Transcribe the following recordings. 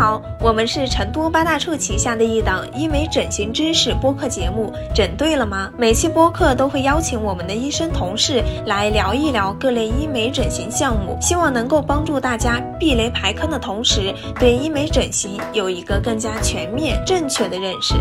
好，我们是成都八大处旗下的一档医美整形知识播客节目，整对了吗？每期播客都会邀请我们的医生同事来聊一聊各类医美整形项目，希望能够帮助大家避雷排坑的同时，对医美整形有一个更加全面、正确的认识。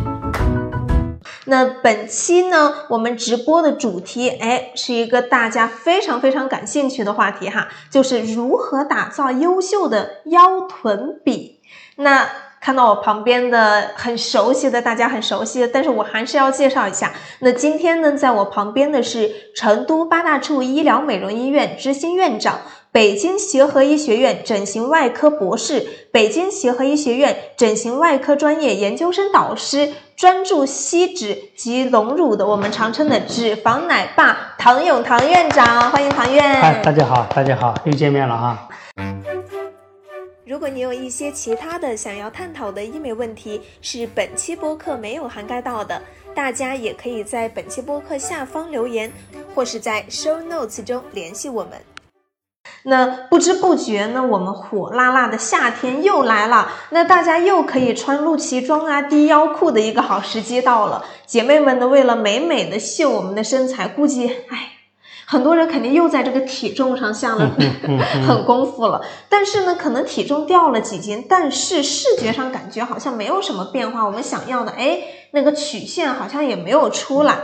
那本期呢，我们直播的主题，哎，是一个大家非常非常感兴趣的话题哈，就是如何打造优秀的腰臀比。那看到我旁边的很熟悉的，大家很熟悉的，但是我还是要介绍一下。那今天呢，在我旁边的是成都八大处医疗美容医院执行院长。北京协和医学院整形外科博士，北京协和医学院整形外科专业研究生导师，专注吸脂及隆乳的，我们常称的脂肪奶爸唐勇唐院长，欢迎唐院。嗨，大家好，大家好，又见面了哈。如果你有一些其他的想要探讨的医美问题，是本期播客没有涵盖到的，大家也可以在本期播客下方留言，或是在 show notes 中联系我们。那不知不觉呢，我们火辣辣的夏天又来了，那大家又可以穿露脐装啊、低腰裤的一个好时机到了。姐妹们呢，为了美美的秀我们的身材，估计哎，很多人肯定又在这个体重上下了 很功夫了。但是呢，可能体重掉了几斤，但是视觉上感觉好像没有什么变化。我们想要的，哎，那个曲线好像也没有出来。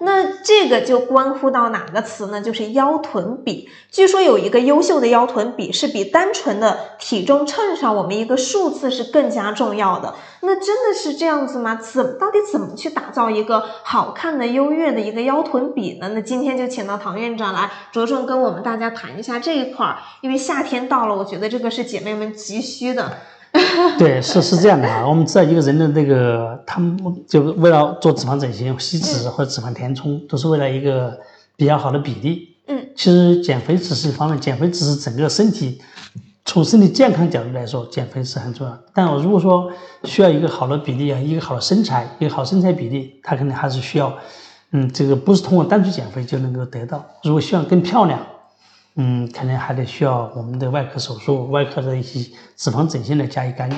那这个就关乎到哪个词呢？就是腰臀比。据说有一个优秀的腰臀比是比单纯的体重秤上我们一个数字是更加重要的。那真的是这样子吗？怎到底怎么去打造一个好看的、优越的一个腰臀比呢？那今天就请到唐院长来着重跟我们大家谈一下这一块儿。因为夏天到了，我觉得这个是姐妹们急需的。对，是是这样的啊。我们知道一个人的那个，他们就为了做脂肪整形、吸脂或者脂肪填充，都是为了一个比较好的比例。嗯，其实减肥只是一方面，减肥只是整个身体从身体健康角度来说，减肥是很重要。但我如果说需要一个好的比例啊，一个好的身材，一个好身材比例，它肯定还是需要，嗯，这个不是通过单纯减肥就能够得到。如果希望更漂亮。嗯，可能还得需要我们的外科手术、外科的一些脂肪整形来加以干预。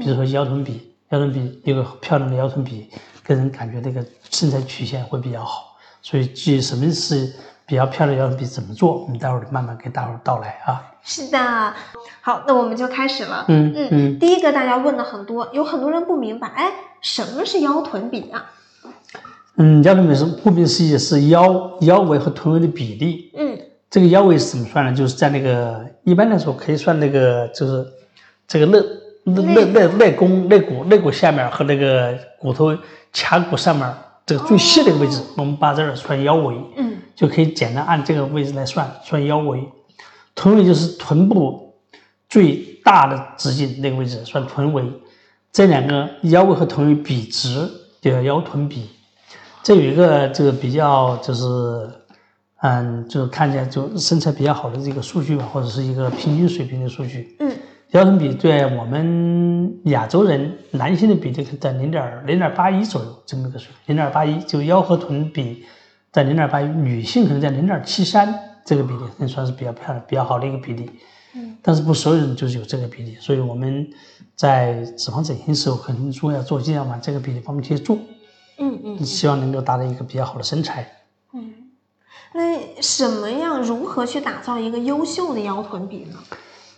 比如说腰臀比，腰臀比有个漂亮的腰臀比，给人感觉这个身材曲线会比较好。所以，至于什么是比较漂亮腰臀比，怎么做，我们待会儿慢慢给大伙儿道来啊。是的，好，那我们就开始了。嗯嗯嗯。第一个大家问的很多，有很多人不明白，哎，什么是腰臀比啊？嗯，腰臀比是顾名思义是腰腰围和臀围的比例。嗯。这个腰围是怎么算呢？就是在那个一般来说可以算那个，就是这个肋肋肋肋弓肋骨肋骨下面和那个骨头髂骨上面这个最细的位置，我们把这儿算腰围，嗯，就可以简单按这个位置来算算腰围。臀围就是臀部最大的直径那个位置算臀围，这两个腰围和臀围比值就叫腰臀比。这有一个这个比较就是。嗯，就是看见就身材比较好的这个数据吧，或者是一个平均水平的数据。嗯，腰臀比对我们亚洲人男性的比例在零点零点八一左右这么一个水平，零点八一就腰和臀比在零点八一，女性可能在零点七三这个比例，能算是比较漂亮、比较好的一个比例。嗯，但是不所有人就是有这个比例，所以我们在脂肪整形时候，可能如果要做，尽量往这个比例方面去做。嗯嗯，希望能够达到一个比较好的身材。嗯。那什么样如何去打造一个优秀的腰臀比呢？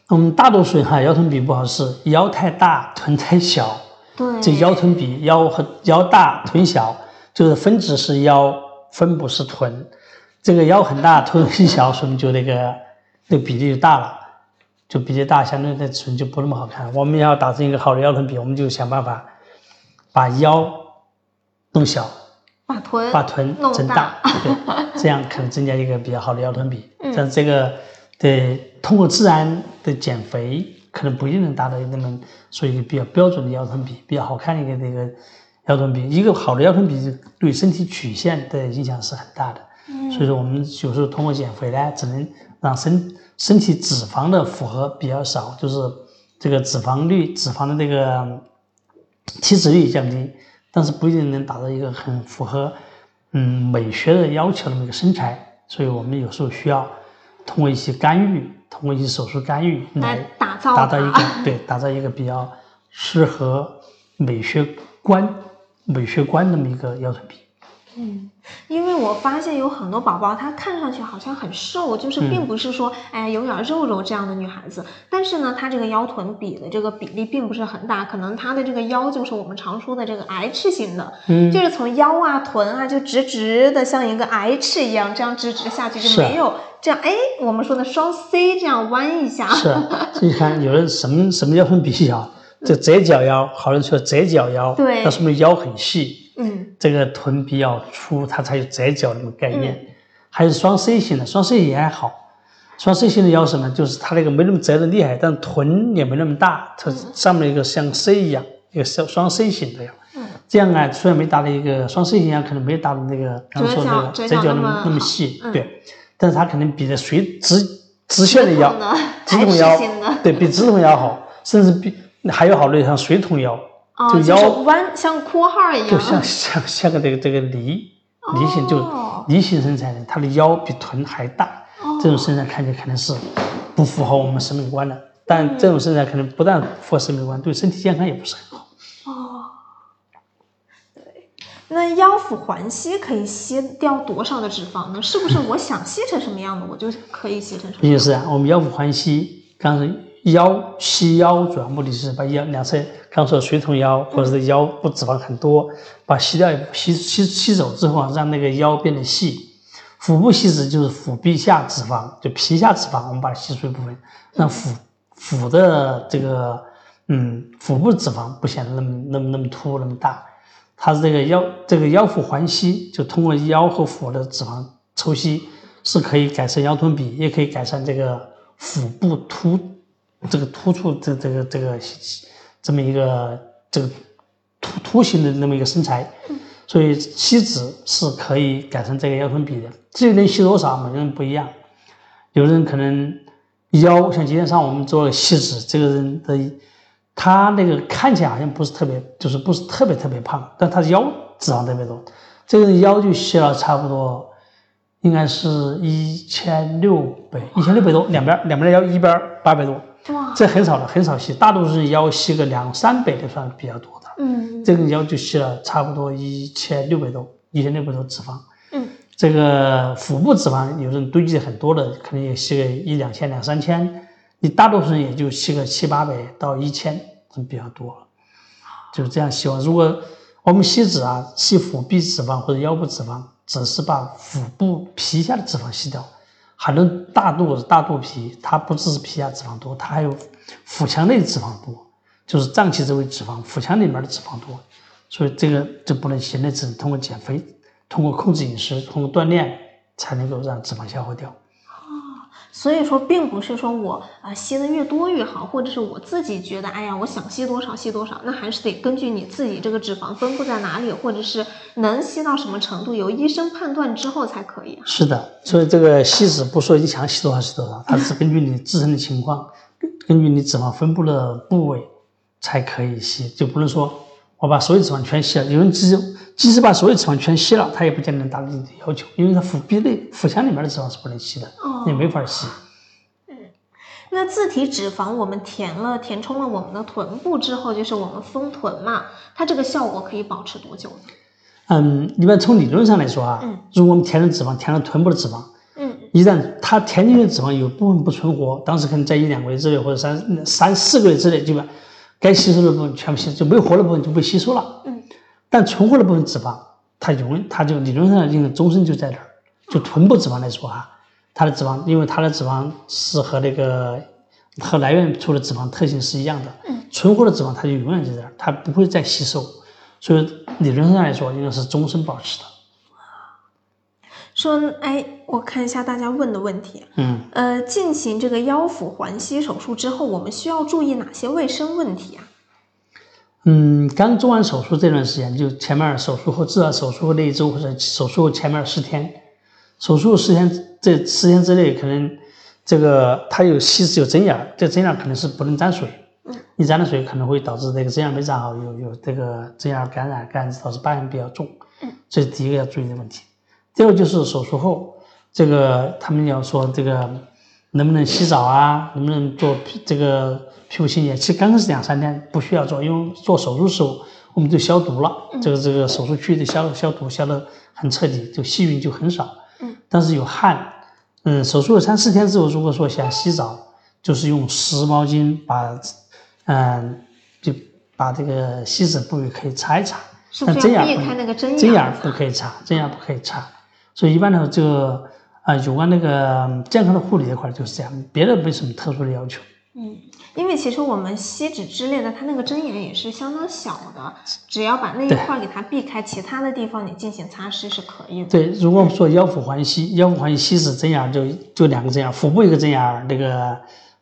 我们大多数人哈腰臀比不好是腰太大臀太小。对，这腰臀比腰和腰大臀小，就是分子是腰，分布是臀。这个腰很大臀很小，说明就那个那比例就大了，就比例大，相对的臀就不那么好看。我们要打成一个好的腰臀比，我们就想办法把腰弄小。把臀把臀增大，对，这样可能增加一个比较好的腰臀比。但这个对通过自然的减肥，可能不一定能达到那么说一个比较标准的腰臀比，比较好看的一个这个腰臀比。一个好的腰臀比对身体曲线的影响是很大的。所以说我们有时候通过减肥呢，只能让身身体脂肪的负荷比较少，就是这个脂肪率、脂肪的这个体脂率降低。但是不一定能达到一个很符合，嗯，美学的要求的那个身材，所以我们有时候需要通过一些干预，通过一些手术干预来打造达到一个对，打造一个比较适合美学观、美学观那么一个腰臀比。嗯，因为我发现有很多宝宝，她看上去好像很瘦，就是并不是说，哎，有点肉肉这样的女孩子。但是呢，她这个腰臀比的这个比例并不是很大，可能她的这个腰就是我们常说的这个 H 型的，嗯，就是从腰啊、臀啊就直直的像一个 H 一样，这样直直下去就没有这样，哎，我们说的双 C 这样弯一下。是，你看有人什么什么腰臀比小，这折角腰，好多人说折角腰，对，那说明腰很细。嗯，这个臀比较粗，它才有窄角那个概念。还有双 C 型的，双 C 也还好。双 C 型的腰什么？就是它那个没那么折的厉害，但臀也没那么大，它上面一个像 C 一样，一个双双 C 型的腰。嗯，这样啊，虽然没达到一个双 C 型腰，可能没达到那个刚说那个折角那么那么细，对，但是它肯定比这垂直直线的腰，直筒腰，对比直筒腰好，甚至比还有好多像水桶腰。就腰弯像括号一样，就像像像个这个这个梨梨形，就梨形身材的，他的腰比臀还大，这种身材看起来肯定是不符合我们审美观的。但这种身材可能不但符合审美观，对身体健康也不是很好。哦，对，那腰腹环吸可以吸掉多少的脂肪呢？是不是我想吸成什么样的，我就可以吸成什么？样？也是啊，我们腰腹环吸，刚才腰吸腰主要目的是把腰两侧。刚说水桶腰或者是腰部脂肪很多，把吸掉吸吸吸走之后啊，让那个腰变得细。腹部吸脂就是腹壁下脂肪，就皮下脂肪，我们把它吸出一部分，让腹腹的这个嗯腹部脂肪不显得那么那么那么凸那么大。它是这个腰这个腰腹环吸，就通过腰和腹的脂肪抽吸，是可以改善腰臀比，也可以改善这个腹部突这个突出这这个这个。这么一个这个凸凸形的那么一个身材，所以吸脂是可以改善这个腰臀比的。至于能吸多少，每个人不一样。有的人可能腰像今天上午我们做了吸脂，这个人的他那个看起来好像不是特别，就是不是特别特别胖，但他腰脂肪特别多。这个人腰就吸了差不多，应该是一千六百一千六百多，两边两边的腰一边八百多。这很少的，很少吸，大多数人腰吸个两三百的算比较多的。嗯，这个腰就吸了差不多一千六百多，一千六百多脂肪。嗯，这个腹部脂肪有人堆积很多的，可能也吸个一两千、两三千。你大多数人也就吸个七八百到一千，这比较多。就是这样吸。如果我们吸脂啊，吸腹壁脂肪或者腰部脂肪，只是把腹部皮下的脂肪吸掉。很多大肚子、大肚皮，它不只是皮下脂肪多，它还有腹腔内脂肪多，就是脏器周围脂肪，腹腔里面的脂肪多，所以这个就不能行，那只能通过减肥，通过控制饮食，通过锻炼才能够让脂肪消耗掉。所以说，并不是说我啊吸的越多越好，或者是我自己觉得，哎呀，我想吸多少吸多少，那还是得根据你自己这个脂肪分布在哪里，或者是能吸到什么程度，由医生判断之后才可以。是的，所以这个吸脂不说你想吸多少吸多少，它是根据你自身的情况，根据你脂肪分布的部位才可以吸，就不能说我把所有脂肪全吸了。有人即使即使把所有脂肪全吸了，他也不见得能达到你的要求，因为他腹壁内腹腔里面的脂肪是不能吸的。也没法吸。嗯，那自体脂肪我们填了填充了我们的臀部之后，就是我们丰臀嘛，它这个效果可以保持多久呢？嗯，一般从理论上来说啊，嗯，如果我们填了脂肪，填了臀部的脂肪，嗯，一旦它填进去的脂肪有部分不存活，当时可能在一两个月之内或者三三四个月之内，基本该吸收的部分全部吸，就没有活的部分就被吸收了。嗯，但存活的部分脂肪，它永远它就理论上应该终身就在那儿。就臀部脂肪来说哈。它的脂肪，因为它的脂肪是和那个和来源处的脂肪特性是一样的，嗯，存活的脂肪它就永远在这儿，它不会再吸收，所以理论上来说应该是终身保持的。说，哎，我看一下大家问的问题，嗯，呃，进行这个腰腹环吸手术之后，我们需要注意哪些卫生问题啊？嗯，刚做完手术这段时间，就前面手术后至少手术后那一周或者手术后前面十天。手术十天，这十天之内可能这个它有细致有针眼儿，这针眼儿可能是不能沾水，嗯，你沾了水可能会导致这个针眼没长好，有有这个针眼感染，感染导致疤痕比较重，嗯，这是第一个要注意的问题。第二个就是手术后，这个他们要说这个，能不能洗澡啊，能不能做这个皮肤清洁？其实刚开始两三天不需要做，因为做手术时候我们就消毒了，这个这个手术区的消消毒消的很彻底，就细菌就很少。嗯，但是有汗，嗯，手术三四天之后，如果说想洗澡，就是用湿毛巾把，嗯，就把这个吸脂部位可以擦一擦。是不是要避开那个针眼？不可以擦，针眼不可以擦。所以一般的这个啊，有关那个健康的护理这块就是这样，别的没什么特殊的要求。嗯，因为其实我们吸脂之类的，它那个针眼也是相当小的，只要把那一块给它避开，其他的地方你进行擦拭是可以的。对，如果我们说腰腹环吸，腰腹环吸吸脂针眼就就两个针眼，腹部一个针眼，那个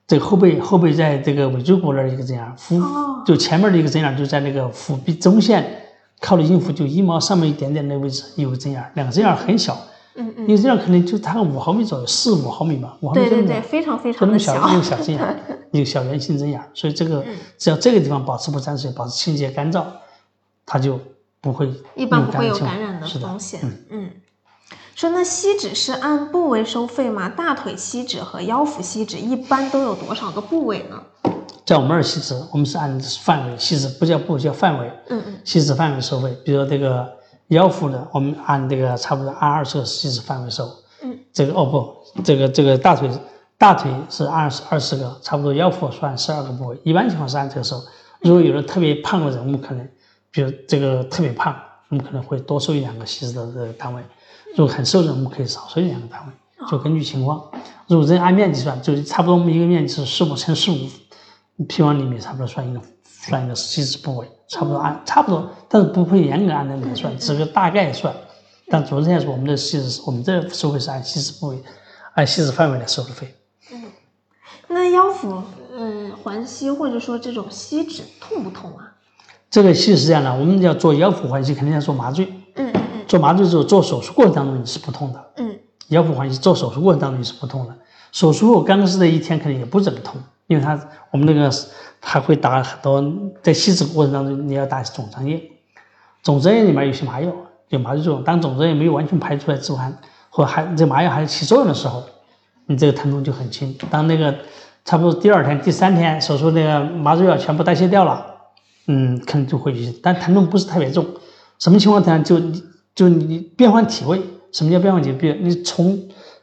这个后背后背在这个尾椎骨那儿一个针眼，腹就前面的一个针眼就在那个腹壁中线。靠的阴腹就阴毛上面一点点那位置有个针眼，两个针眼很小，嗯嗯，因为针眼可能就大概五毫米左右，四五毫米吧，五毫米对对对，非常非常的小，一个小针眼，一个 小圆形针眼，所以这个只要这个地方保持不沾水，保持清洁干燥，它就不会一般不会有感染的风险。嗯，说那吸脂是按部位收费吗？大腿吸脂和腰腹吸脂一般都有多少个部位呢？在我们这吸脂，我们是按范围吸脂，不叫部叫范围。嗯嗯。吸脂范围收费，比如说这个腰腹的，我们按这个差不多按二十个吸脂范围收。嗯。这个哦不，这个这个大腿大腿是二十二十个，差不多腰腹算十二个部位。一般情况是按这个收。如果有的特别胖的人，我们可能，比如这个特别胖，我们可能会多收一两个吸脂的这个单位。如果很瘦的人，我们可以少收一两个单位，就根据情况。如果这按面积算，就差不多我们一个面积是十五乘十五。平方厘米差不多算一个算一个吸脂部位，差不多按差不多，但是不会严格按那来算，只是大概算。但总体来说，我们的吸脂，我们这收费是按吸脂部位、按吸脂范围来收的费。嗯，那腰腹嗯环吸或者说这种吸脂痛不痛啊？这个吸是这样的，我们要做腰腹环吸，肯定要做麻醉。嗯嗯嗯。做麻醉之后，做手术过程当中你是不痛的。嗯。腰腹环吸做手术过程当中你是不痛的，手术后刚开始的一天肯定也不怎么痛。因为它我们那个还会打很多，在吸脂过程当中你要打肿胀液，肿胀液里面有些麻药，有麻醉作用。当肿胀液没有完全排出来之后，还或还这麻药还起作用的时候，你这个疼痛就很轻。当那个差不多第二天、第三天手术那个麻醉药全部代谢掉了，嗯，可能就会有些，但疼痛不是特别重。什么情况下就就你变换体位？什么叫变换体位？你从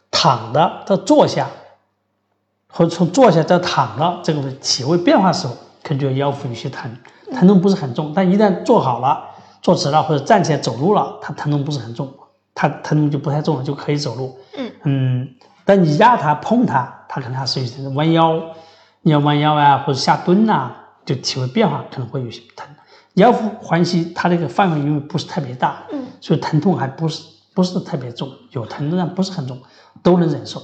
躺的到坐下。或者从坐下到躺了，这个体位变化时候，可能就腰腹有些疼，疼痛不是很重。但一旦坐好了、坐直了或者站起来走路了，它疼痛不是很重，它疼痛就不太重了，就可以走路。嗯嗯，但你压它、碰它，它可能还是有些弯腰，你要弯腰啊，或者下蹲呐，就体位变化可能会有些疼。腰腹环吸它这个范围因为不是特别大，嗯，所以疼痛还不是不是特别重，有疼但不是很重，都能忍受。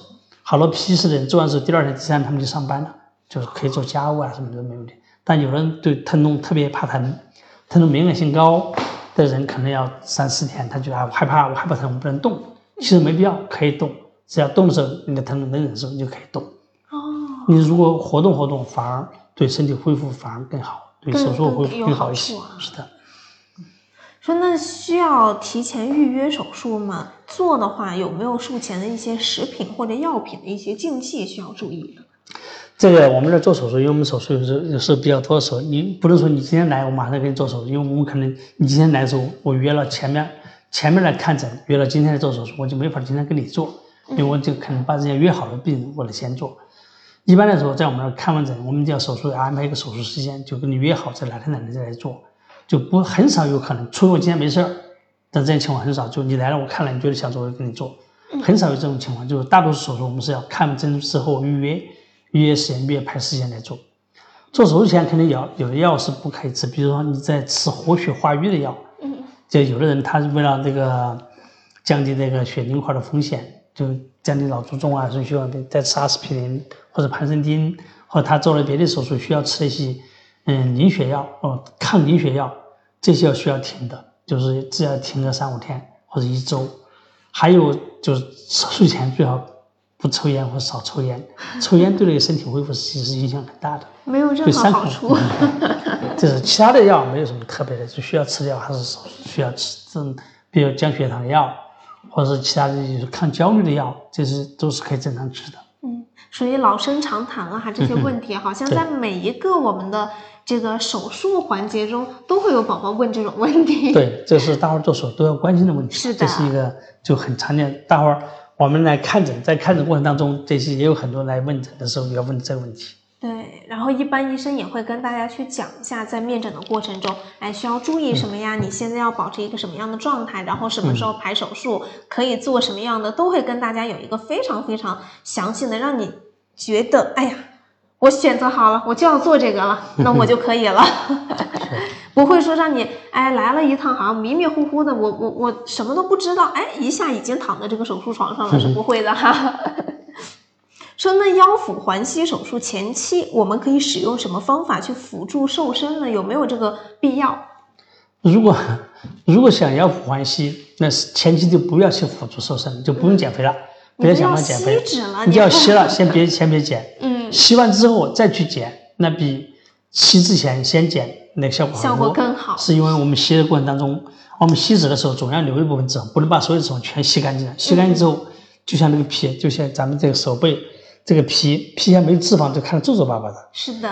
好多皮实的人做完之后，第二天、第三天他们就上班了，就是可以做家务啊，什么都没问题。但有人对疼痛特别怕疼，疼痛敏感性高的人，可能要三四天，他觉得啊，我害怕，我害怕疼，我不能动。其实没必要，可以动，只要动的时候，你的疼痛能忍受，你就可以动。哦。你如果活动活动，反而对身体恢复反而更好，对手术会更好一些。是的。说那需要提前预约手术吗？做的话有没有术前的一些食品或者药品的一些禁忌需要注意的？这个我们这做手术，因为我们手术有时有时比较多的时候，你不能说你今天来我马上给你做手术，因为我们可能你今天来的时候我约了前面前面来看诊，约了今天来做手术，我就没法今天给你做，因为我就可能把人家约好的病人我得先做。一般来说，在我们这看完诊，我们就要手术安排一个手术时间，就跟你约好在哪天哪天再来做。就不很少有可能，除非我今天没事儿，但这种情况很少。就你来了，我看了，你觉得想做，我就给你做，很少有这种情况。就是大多数手术，我们是要看诊之后预约，预约时间，预约排时间来做。做手术前肯定有，有的药是不可以吃，比如说你在吃活血化瘀的药，就有的人他是为了这个降低这个血凝块的风险，就降低脑卒中啊，所以需要再吃阿司匹林或者盘参丁，或者他做了别的手术需要吃一些。嗯，凝血药哦，抗凝血药这些要需要停的，就是只要停个三五天或者一周。还有就是手术前最好不抽烟或少抽烟，抽烟对那个身体恢复其实影响很大的，没有任何好处。就是其他的药没有什么特别的，就需要吃药还是少需要吃这种，比如降血糖药，或者是其他的就是抗焦虑的药，这是都是可以正常吃的。嗯。属于老生常谈了哈，这些问题 好像在每一个我们的这个手术环节中都会有宝宝问这种问题。对，这是大伙儿做手都要关心的问题。是的，这是一个就很常见，大伙儿我们来看诊，在看诊过程当中，这些也有很多来问诊的时候要问这个问题。对，然后一般医生也会跟大家去讲一下，在面诊的过程中，哎，需要注意什么呀？你现在要保持一个什么样的状态？然后什么时候排手术，可以做什么样的，都会跟大家有一个非常非常详细的，让你觉得，哎呀，我选择好了，我就要做这个了，那我就可以了 不会说让你哎来了一趟，好像迷迷糊糊的，我我我什么都不知道，哎，一下已经躺在这个手术床上了，是不会的哈。说那腰腹环吸手术前期，我们可以使用什么方法去辅助瘦身呢？有没有这个必要？如果如果想腰腹环吸，那是前期就不要去辅助瘦身，就不用减肥了，不要想着减肥，你就要吸了，先别先别减，嗯，吸完之后再去减，那比吸之前先减那个效果效果更好。是因为我们吸的过程当中，我们吸脂的时候总要留一部分脂肪，不能把所有脂肪全吸干净了。吸干净之后，就像那个皮，就像咱们这个手背。这个皮皮下没有脂肪，就看着皱皱巴巴的。是的，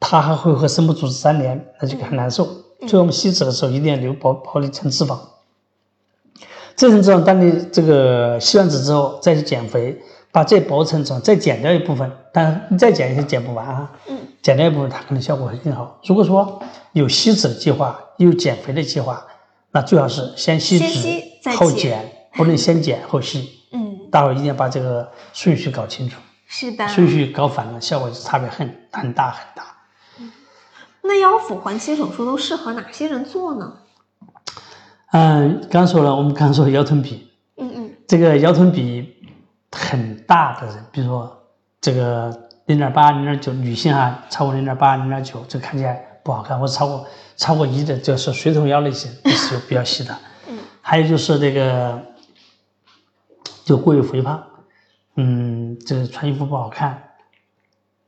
它还会和深部组织粘连，那就很难受。所以我们吸脂的时候一定要留保保一层脂肪。这层脂肪，当你这个吸完脂之后再去减肥，把这薄层脂肪再减掉一部分，但你再减也减不完啊。嗯。减掉一部分，它可能效果会更好。如果说有吸脂的计划，有减肥的计划，那最好是先吸脂后减，不能先减后吸。嗯。大伙一定要把这个顺序搞清楚。是的，顺序搞反了，效果就差别很很大很大。那腰腹环切手术都适合哪些人做呢？嗯，刚说了，我们刚说腰臀比，嗯嗯，这个腰臀比很大的人，比如说这个零点八、零点九，女性啊，超过零点八、零点九，这看起来不好看，或者超过超过一的，就是水桶腰类型，是有比较细的。嗯，还有就是这个就过于肥胖。嗯，这个穿衣服不好看，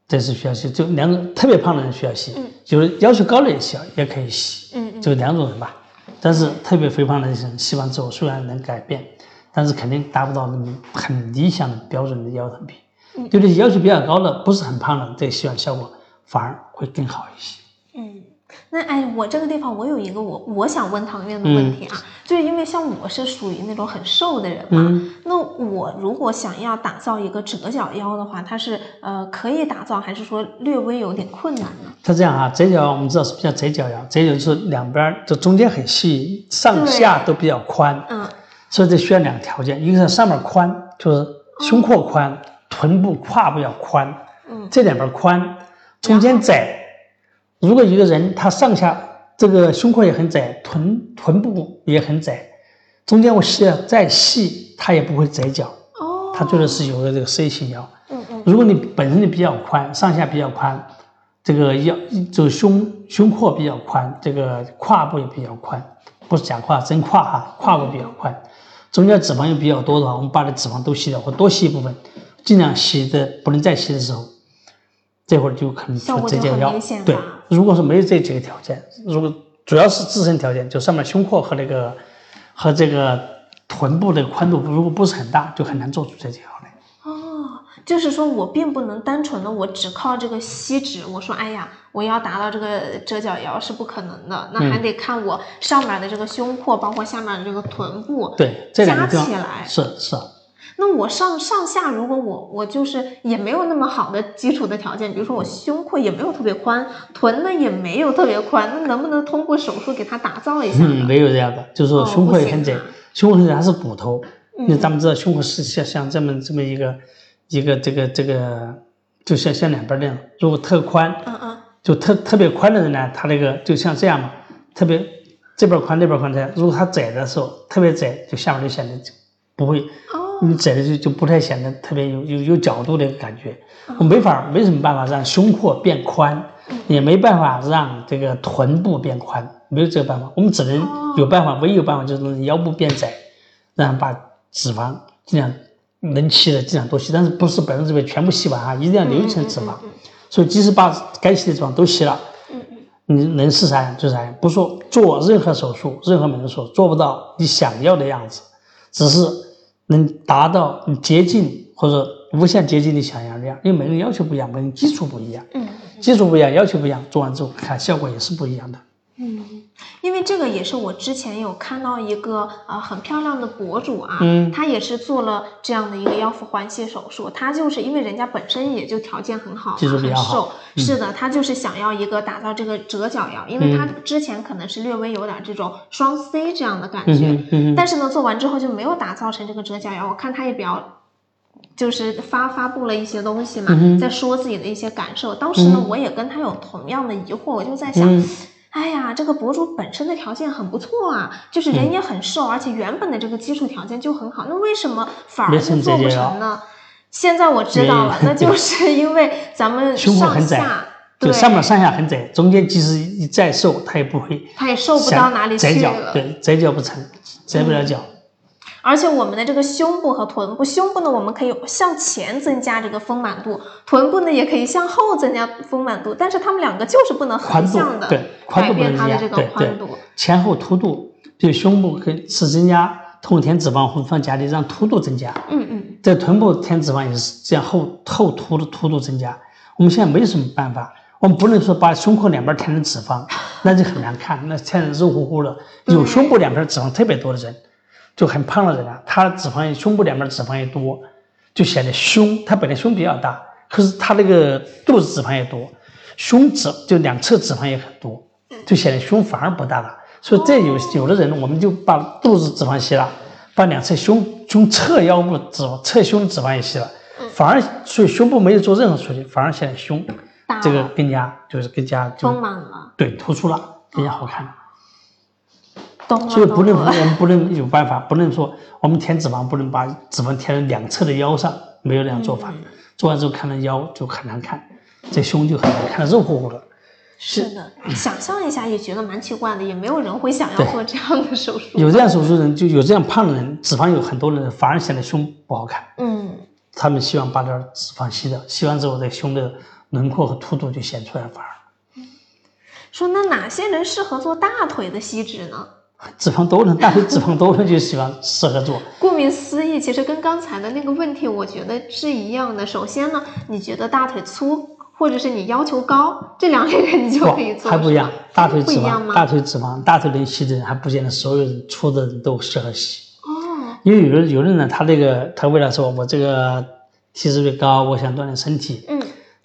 这是需要洗。就两种特别胖的人需要洗，就是要求高的也洗，也可以洗。嗯嗯，就两种人吧。但是特别肥胖的人吸完之后，虽然能改变，但是肯定达不到那么很理想的标准的腰臀比。对这些要求比较高的，不是很胖的，这个吸完效果反而会更好一些。那哎，我这个地方我有一个我我想问唐院的问题啊，就是因为像我是属于那种很瘦的人嘛，那我如果想要打造一个折角腰的话，它是呃可以打造，还是说略微有点困难呢？它这样啊，折角腰我们知道是比较折角腰，折角就是两边就中间很细，上下都比较宽，嗯，所以这需要两个条件，一个是上面宽，就是胸廓宽，臀部胯部要宽，嗯，这两边宽，中间窄。如果一个人他上下这个胸廓也很窄，臀臀部也很窄，中间我吸的再细，他也不会窄角。哦，他做的是有个这个 C 型腰。嗯嗯。如果你本身你比较宽，上下比较宽，这个腰就胸胸廓比较宽，这个胯部也比较宽，不是假胯真胯哈，胯部比较宽，中间脂肪又比较多的话，我们把这脂肪都吸掉或多吸一部分，尽量吸的不能再吸的时候。这会儿就可能出这件腰，对。如果说没有这几个条件，如果主要是自身条件，就上面胸廓和那个和这个臀部的宽度如果不是很大，就很难做出这几条来。哦，就是说我并不能单纯的我只靠这个吸脂，我说哎呀，我要达到这个折角腰是不可能的，那还得看我上面的这个胸廓，包括下面的这个臀部，对，加起来是是。那我上上下，如果我我就是也没有那么好的基础的条件，比如说我胸廓也没有特别宽，臀呢也没有特别宽，那能不能通过手术给它打造一下？嗯，没有这样的，就是说胸廓也很窄，胸廓很窄它是骨头，因为咱们知道胸廓是像像这么这么一个一个这个这个，就像像两边那样，如果特宽，嗯嗯，就特特别宽的人呢，他那个就像这样嘛，特别这边宽那边宽这样，如果他窄的时候特别窄，就下面就显得不会。你窄的就就不太显得特别有有有角度的感觉，我没法没什么办法让胸廓变宽，也没办法让这个臀部变宽，没有这个办法，我们只能有办法，唯一有办法就是腰部变窄，让把脂肪尽量能吸的尽量多吸，但是不是百分之百全部吸完啊，一定要留一层脂肪，所以即使把该吸的脂肪都吸了，你能是啥样就啥样，不说做任何手术，任何美容手术做不到你想要的样子，只是。能达到接近或者无限接近你想象量，因为每个人要求不一样，每个人基础不一样，嗯，基础不一样，要求不一样，做完之后看效果也是不一样的。嗯，因为这个也是我之前有看到一个呃很漂亮的博主啊，嗯。他也是做了这样的一个腰腹环切手术，他就是因为人家本身也就条件很好嘛，技术比较很瘦好，嗯是的，他就是想要一个打造这个折角腰，因为他之前可能是略微有点这种双 C 这样的感觉，嗯嗯但是呢，做完之后就没有打造成这个折角腰，我看他也比较。就是发发布了一些东西嘛，嗯在说自己的一些感受。当时呢，我也跟他有同样的疑惑，我就在想，嗯哎呀，这个博主本身的条件很不错啊，就是人也很瘦，而且原本的这个基础条件就很好，那为什么反而就做不成呢？现在我知道了，那就是因为咱们上下，就对，上面上下很窄，中间即使一再瘦，它也不会他也瘦不到哪里去了。对，窄脚不成，窄不了角。而且我们的这个胸部和臀部，胸部呢我们可以向前增加这个丰满度，臀部呢也可以向后增加丰满度，但是它们两个就是不能横宽度向的对，宽改度不能一样，变它的这个对对宽度。，前后凸度，比如胸部可以是增加，通过填脂肪或放加力让凸度增加，嗯嗯，在臀部填脂肪也是这样后后凸的凸度增加。我们现在没有什么办法，我们不能说把胸口两边填成脂肪，那就很难看，那填成肉乎乎的。有胸部两边脂肪特别多的人，就很胖的人啊，他脂肪胸部两边脂肪也多，就显得胸他本来胸比较大，可是他那个肚子脂肪也多，胸脂就两侧脂肪也很多，就显得胸反而不大了。所以这有有的人，我们就把肚子脂肪吸了，把两侧胸胸侧腰部脂肪、侧胸脂肪也吸了，反而所以胸部没有做任何处理，反而显得胸大这个更加就是更加就丰满了，对突出了，更加好看。懂了所以不能，我。们不能有办法，不能说我们填脂肪不能把脂肪填在两侧的腰上，没有那样做法。做完之后看到腰就很难看，这胸就很难看，肉乎乎的。是的，想象一下也觉得蛮奇怪的，也没有人会想要做这样的手术。有这样手术人，就有这样胖的人，脂肪有很多的人，反而显得胸不好看。嗯，他们希望把点脂肪吸掉，吸完之后，这胸的轮廓和凸度就显出来，反而说那哪些人适合做大腿的吸脂呢？脂肪多了，大腿脂肪多了就喜欢适合做。顾名思义，其实跟刚才的那个问题，我觉得是一样的。首先呢，你觉得大腿粗，或者是你要求高，这两类人你就可以做，还不一样，大腿脂肪，不一样吗？大腿脂肪，大腿能吸的人还不见得所有人粗的人都适合吸。哦，因为有的有的人他这个他为了说我这个体脂率高，我想锻炼身体，嗯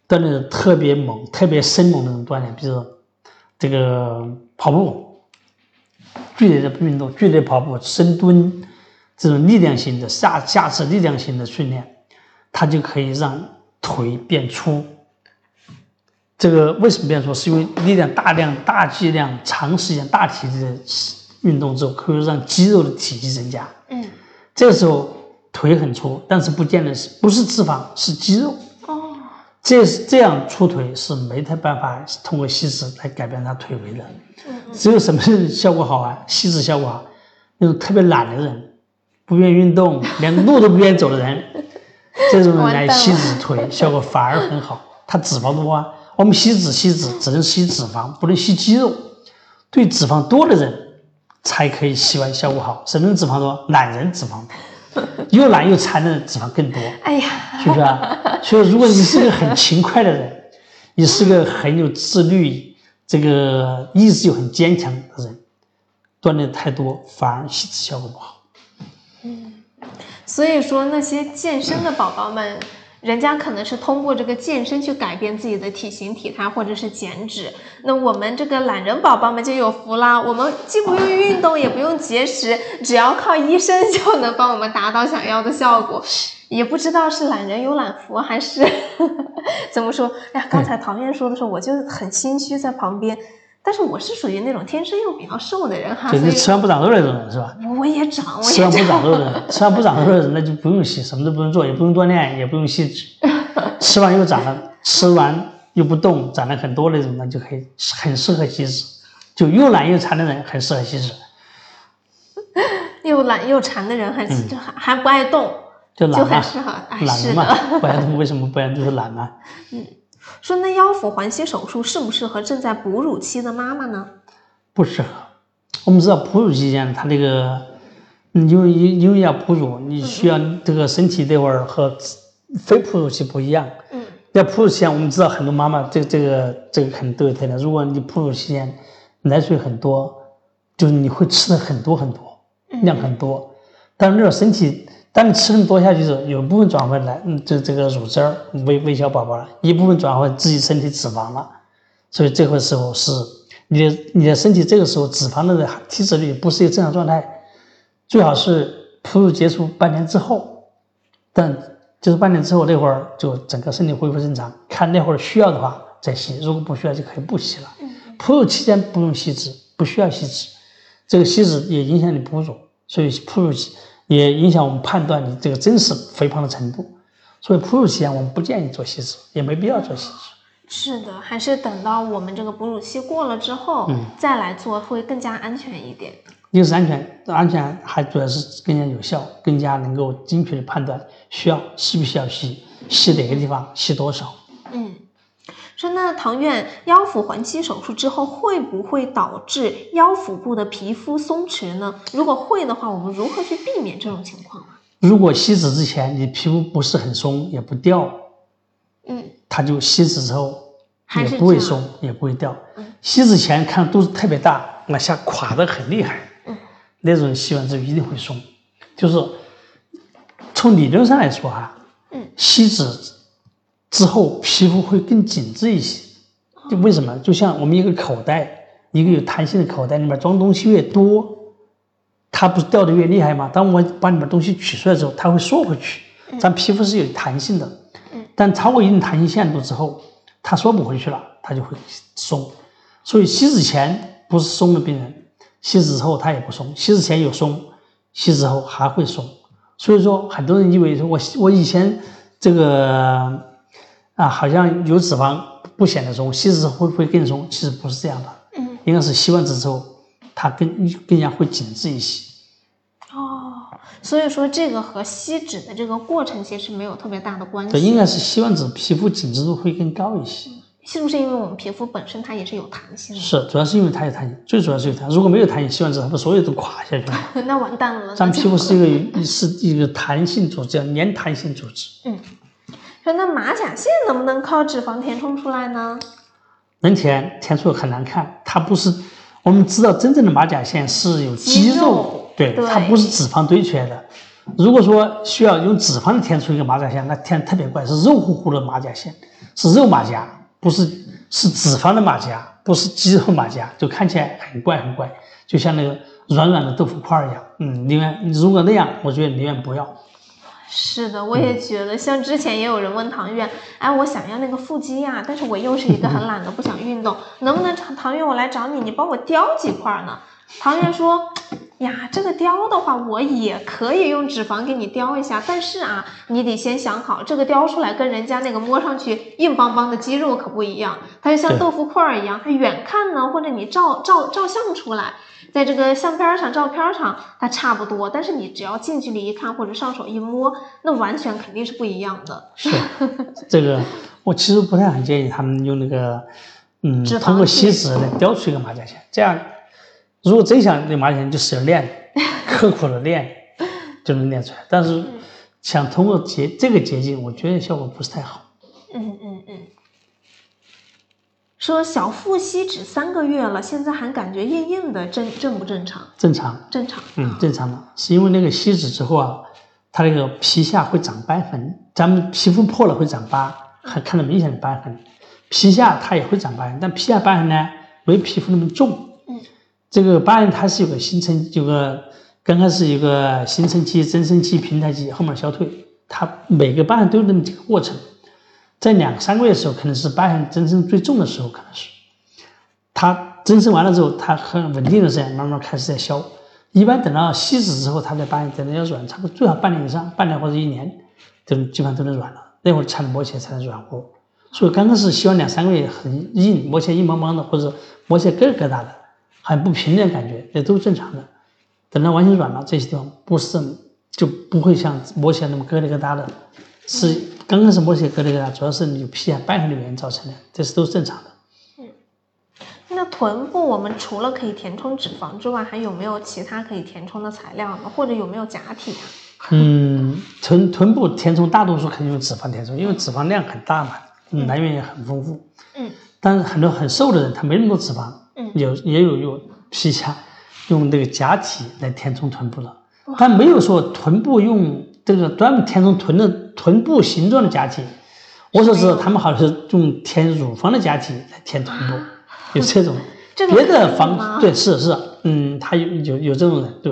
锻炼的特别猛、特别生猛的那种锻炼，比如说这个跑步，剧烈的运动、剧烈跑步、深蹲这种力量型的下下肢力量型的训练，它就可以让腿变粗。这个为什么变粗？是因为力量大量、大剂量、长时间、大体积的运动之后，可以让肌肉的体积增加。嗯，这个时候腿很粗，但是不见得是不是脂肪，是肌肉。哦，这是这样粗腿是没太办法通过吸脂来改变他腿围的。只有什么效果好啊？吸脂效果好，那种特别懒的人，不愿意运动，连路都不愿意走的人，这种人来吸脂腿效果反而很好。他脂肪多啊，我们吸脂吸脂只能吸脂肪，不能吸肌肉。对脂肪多的人才可以吸完效果好。什么人脂肪多？懒人脂肪多，又懒又馋的人脂肪更多。哎呀，是不是啊？所以，如果你是个很勤快的人，你是个很有自律、这个意志又很坚强的人，锻炼太多反而吸脂效果不好。嗯所以说那些健身的宝宝们，人家可能是通过这个健身去改变自己的体型体态或者是减脂。那我们这个懒人宝宝们就有福啦，我们既不用运动，也不用节食，只要靠医生就能帮我们达到想要的效果。也不知道是懒人有懒福，还是 怎么说？哎呀，刚才唐燕说的时候，我就很心虚在旁边。但是我是属于那种天生又比较瘦的人哈，就所以你吃完不长肉那种人是吧？我也长，我也吃完不长。肉的人，吃完不长肉的人那就不用吸，什么都不用做，也不用锻炼，也不用吸脂。吃完又长了，吃完又不动，长了很多那种，那就可以很适合吸脂。就又懒又馋的人很适合吸脂，又懒又馋的人还，就还还不爱动，就就懒嘛，很适合。哎，懒。嘛，不爱动为什么不爱动就是懒嘛？说那腰腹环切手术适不适合正在哺乳期的妈妈呢？不适合。我们知道哺乳期间，它这个，嗯因为因为要哺乳，你需要这个身体这会儿和非哺乳期不一样。嗯，在哺乳期间，我们知道很多妈妈这这个这个可能都有特点。如果你哺乳期间奶水很多，就是你会吃的很多很多，量很多，但是那种身体，当你吃那么多下去的时候，有部分转化来，嗯，这这个乳汁儿喂喂小宝宝了，一部分转化自己身体脂肪了，所以这个时候是你的你的身体这个时候脂肪的体脂率不是一个正常状态，最好是哺乳结束半年之后，但就是半年之后那会儿就整个身体恢复正常，看那会儿需要的话再吸，如果不需要就可以不吸了。哺乳期间不用吸脂，不需要吸脂。这个吸脂也影响你哺乳，所以哺乳期也影响我们判断你这个真实肥胖的程度。所以哺乳期间我们不建议做吸脂，也没必要做吸脂。是的，还是等到我们这个哺乳期过了之后，嗯再来做会更加安全一点。一个是安全，安全还主要是更加有效，更加能够精确的判断需要吸不需要吸，吸哪个地方，吸多少。嗯，说那唐院腰腹环期手术之后会不会导致腰腹部的皮肤松弛呢？如果会的话，我们如何去避免这种情况呢？如果吸脂之前你皮肤不是很松，也不掉，嗯，它就吸脂之后也不会松，也不会掉。嗯吸脂前看肚子特别大，往下垮的很厉害，嗯那种吸完之后一定会松。就是从理论上来说哈，嗯，吸脂之后皮肤会更紧致一些。就为什么？就像我们一个口袋，一个有弹性的口袋里面装东西越多，它不是掉的越厉害吗？当我把里面东西取出来之后，它会缩回去。咱皮肤是有弹性的，嗯但超过一定弹性限度之后，它缩不回去了，它就会松。所以吸脂前不是松的病人，吸脂之后它也不松，吸脂前有松，吸脂后还会松。所以说，很多人以为说我我以前这个啊，好像有脂肪不显得松，吸脂会不会更松？其实不是这样的，嗯，应该是吸完脂之后，它更更加会紧致一些。哦，所以说这个和吸脂的这个过程其实没有特别大的关系。对，应该是吸完脂皮肤紧致度会更高一些。是不是因为我们皮肤本身它也是有弹性的？是，主要是因为它有弹性，最主要是有弹性。如果没有弹性，吸完脂它不所有都垮下去了吗？那完蛋了。咱那就皮肤是一个是一个弹性组织，叫粘弹性组织，嗯，说那马甲线能不能靠脂肪填充出来呢？能填填出很难看。它不是我们知道真正的马甲线是有肌肌肉对，对它不是脂肪堆起来的。如果说需要用脂肪填出一个马甲线，那填特别怪，是肉乎乎的马甲线，是肉马甲，不是是脂肪的马甲，不是肌肉马甲，就看起来很怪很怪，就像那个软软的豆腐块儿一样。嗯，宁愿如果那样，我觉得宁愿不要。是的，我也觉得，像之前也有人问唐月，哎，我想要那个腹肌呀、但是我又是一个很懒的，不想运动，能不能唐唐月我来找你，你帮我雕几块呢？唐月说，呀，这个雕的话，我也可以用脂肪给你雕一下，但是啊，你得先想好，这个雕出来跟人家那个摸上去硬邦邦的肌肉可不一样，它就像豆腐块儿一样，它远看呢，或者你照照照相出来。在这个相片上、照片上，它差不多，但是你只要近距离一看或者上手一摸，那完全肯定是不一样的。是这个，我其实不太很建议他们用那个，嗯通过去吸脂来雕出一个马甲线。这样，如果真想练马甲线，就使劲练，刻苦的练就能练出来。但是想通过捷这个捷径，我觉得效果不是太好。嗯嗯嗯。说小腹吸脂三个月了，现在还感觉硬硬的，正正不正常？正常，正常。嗯，正常的，是因为那个吸脂之后啊，它那个皮下会长斑痕，咱们皮肤破了会长疤，还看到明显的斑痕。皮下它也会长斑痕，但皮下斑痕呢没皮肤那么重。嗯，这个疤痕它是有个形成，有个刚开始有个形成期、增生期、平台期，后面消退。它每个疤痕都有那么几个过程，在两三个月的时候，可能是疤痕增生最重的时候，可能是。它增生完了之后，它很稳定的时间慢慢开始在消。一般等到吸脂之后，它的疤痕等到要软，差不多最好半年以上，半年或者一年，都基本上都能软了。那会儿才能摸起来才能软和。所以刚开始吸完两三个月很硬，摸起来硬邦邦的，或者摸起来疙疙瘩的，很不平的感觉，也都是正常的。等它完全软了，这些地方不是就不会像摸起来那么疙里疙瘩的，是刚开始摸起来疙里疙瘩，主要是你有皮下斑痕的原因造成的，这是都是正常的。那臀部我们除了可以填充脂肪之外，还有没有其他可以填充的材料呢？或者有没有假体啊？嗯，臀臀部填充大多数肯定用脂肪填充，因为脂肪量很大嘛，来源也很丰富。嗯，但是很多很瘦的人他没那么多脂肪，嗯，有也有用皮下用这个假体来填充臀部了，但没有说臀部用这个专门填充臀的臀部形状的假体。我所知道他们好像是用填乳房的假体来填臀部，有这种。别的方对是是，嗯，他有有有这种人，对，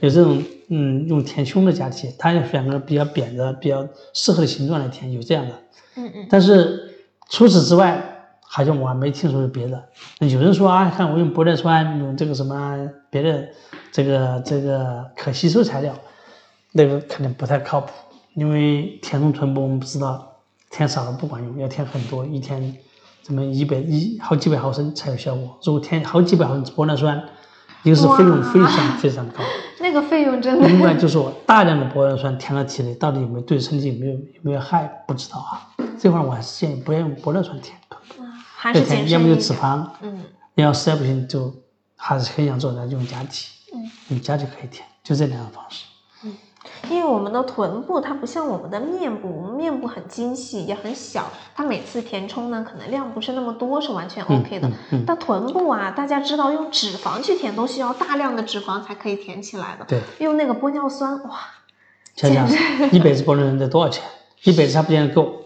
有这种嗯用填胸的假体，他要选个比较扁的、比较适合的形状来填，有这样的。嗯嗯。但是除此之外，好像我还没听说有别的。有人说啊，看我用玻尿酸，用这个什么别的这个这个可吸收材料，那个可能不太靠谱，因为填充臀部我们不知道填少了不管用，要填很多，一天。怎么一百一好几百毫升才有效果？如果填好几百毫升玻尿酸，一个是费用非常非常高，那个费用真的。另外就是我，大量的玻尿酸填到体内，到底有没有对身体有没有有没有害？不知道啊。这块我还是建议不要用玻尿酸填，还是填要么就脂肪，嗯，要实在不行就还是很想做那就用假体，嗯，用假体可以填，就这两种方式。嗯因为我们的臀部它不像我们的面部，我们面部很精细也很小，它每次填充呢可能量不是那么多，是完全 OK 的。但臀部啊，大家知道用脂肪去填都需要大量的脂肪才可以填起来的。对，用那个玻尿酸，哇，想想一百支玻尿酸得多少钱？一百支还不见得够，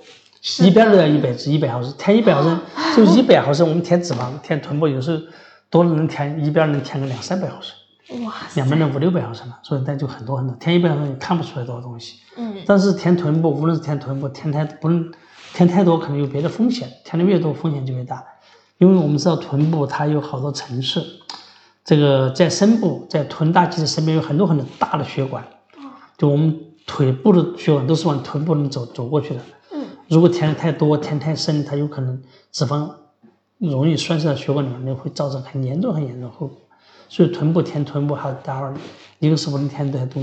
一边都要一百支，一百毫升，填一百毫升就一百毫升，我们填脂肪填臀部有时候多了能填一边能填个两三百毫升。哇，两边能五六百毫升了，所以那就很多很多，填一百毫升你看不出来多少东西。嗯，但是填臀部，无论是填臀部，填太不能填太多，可能有别的风险，填的越多风险就越大。因为我们知道臀部它有好多层次，这个在深部，在臀大肌的身边有很多很多大的血管，就我们腿部的血管都是往臀部里走走过去的。如果填的太多，填太深，它有可能脂肪容易栓塞到血管里面，会造成很严重很严重后果。所以臀部填臀部还待会儿，一个是不能填太多。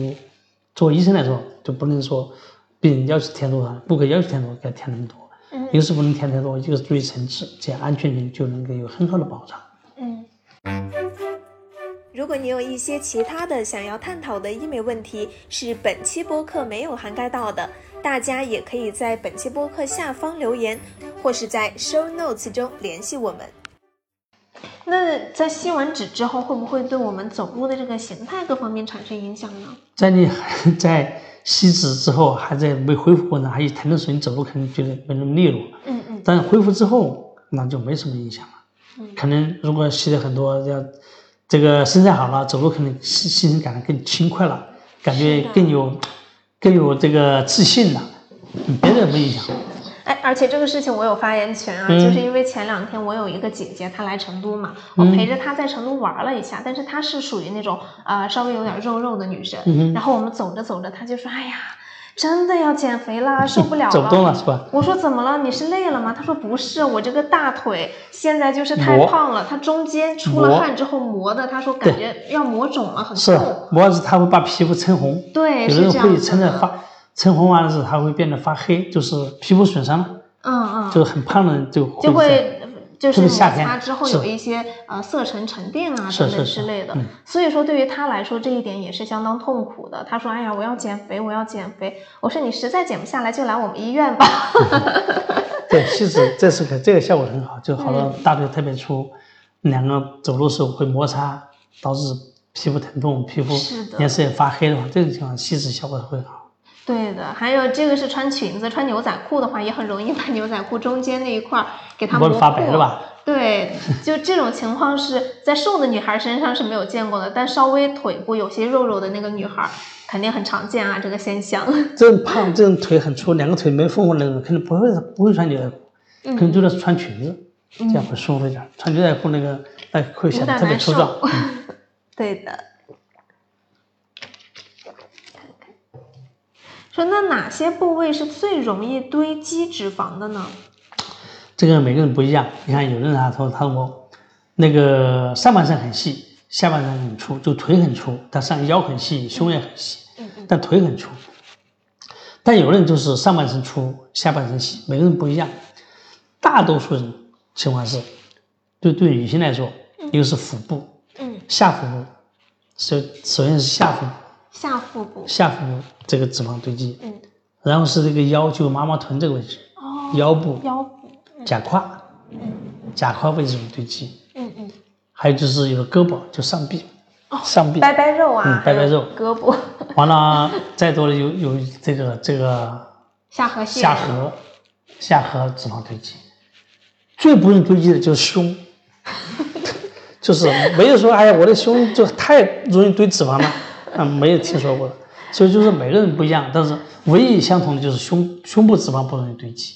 作为医生来说，就不能说病人要求填多少，顾客要求填多少，该填那么多。一个是不能填太多，一个是注意层次，这样安全性就能够有很好的保障。嗯。如果你有一些其他的想要探讨的医美问题，是本期播客没有涵盖到的，大家也可以在本期播客下方留言，或是在 show notes 中联系我们。那在吸完脂之后，会不会对我们走路的这个形态各方面产生影响呢？在你 在吸脂之后，还在没恢复过程，还有疼的时候，你走路可能觉得没那么利落。嗯嗯。但恢复之后，那就没什么影响了。嗯。可能如果吸的很多，要这个身材好了，走路可能心心情感觉更轻快了，感觉更有更有这个自信了。别的不影响。哎，而且这个事情我有发言权啊，就是因为前两天我有一个姐姐，她来成都嘛，我陪着她在成都玩了一下，但是她是属于那种呃稍微有点肉肉的女生，然后我们走着走着，她就说，哎呀，真的要减肥啦，受不了了，走不动了是吧？我说怎么了？你是累了吗？他说不是，我这个大腿现在就是太胖了，它中间出了汗之后磨的，他说感觉要磨肿了，很痛。是磨是它会把皮肤撑红，对，有人会撑着发。撑红完了之后，它会变得发黑，就是皮肤损伤了。嗯嗯，就是很胖的人就就会就是摩擦之后有一些呃色沉沉淀啊等等之类的。所以说对于他来说这一点也是相当痛苦的。他说：“哎呀，我要减肥，我要减肥。”我说：“你实在减不下来，就来我们医院吧。”对，其实这是个这个效果很好，就好多大腿特别粗，两个走路时候会摩擦，导致皮肤疼痛，皮肤颜色也发黑的话，这种情况吸脂效果会好。对的，还有这个是穿裙子，穿牛仔裤的话，也很容易把牛仔裤中间那一块给它磨发白了吧？对，就这种情况是在瘦的女孩身上是没有见过的，但稍微腿部有些肉肉的那个女孩肯定很常见啊，这个现象。这种胖，这种腿很粗，两个腿没缝缝那种，肯定不会不会穿牛仔裤，可能就是穿裙子，这样会舒服一点。穿牛仔裤那个那会显得特别粗壮。对的。说那哪些部位是最容易堆积脂肪的呢？这个每个人不一样。你看，有的人他说他说那个上半身很细，下半身很粗，就腿很粗，他上腰很细，胸也很细，但腿很粗。但有的人就是上半身粗，下半身细，每个人不一样。大多数人情况是，对对女性来说，一个是腹部，嗯，下腹部，首首先是下腹部。下腹部，下腹部这个脂肪堆积，嗯，然后是这个腰，就妈妈臀这个位置，哦，腰部、腰部，甲胯、嗯。甲胯位置有堆积，嗯嗯，还有就是有个胳膊，就上臂，哦上臂，拜拜肉啊，嗯拜拜肉。胳膊，完了再多的有有这个这个下颌线，下颌，下颌脂肪堆积，最不容易堆积的就是胸，就是没有说哎呀我的胸就太容易堆脂肪了，啊没有听说过的，所以就是每个人不一样，但是唯一相同的就是胸胸部脂肪不容易堆积，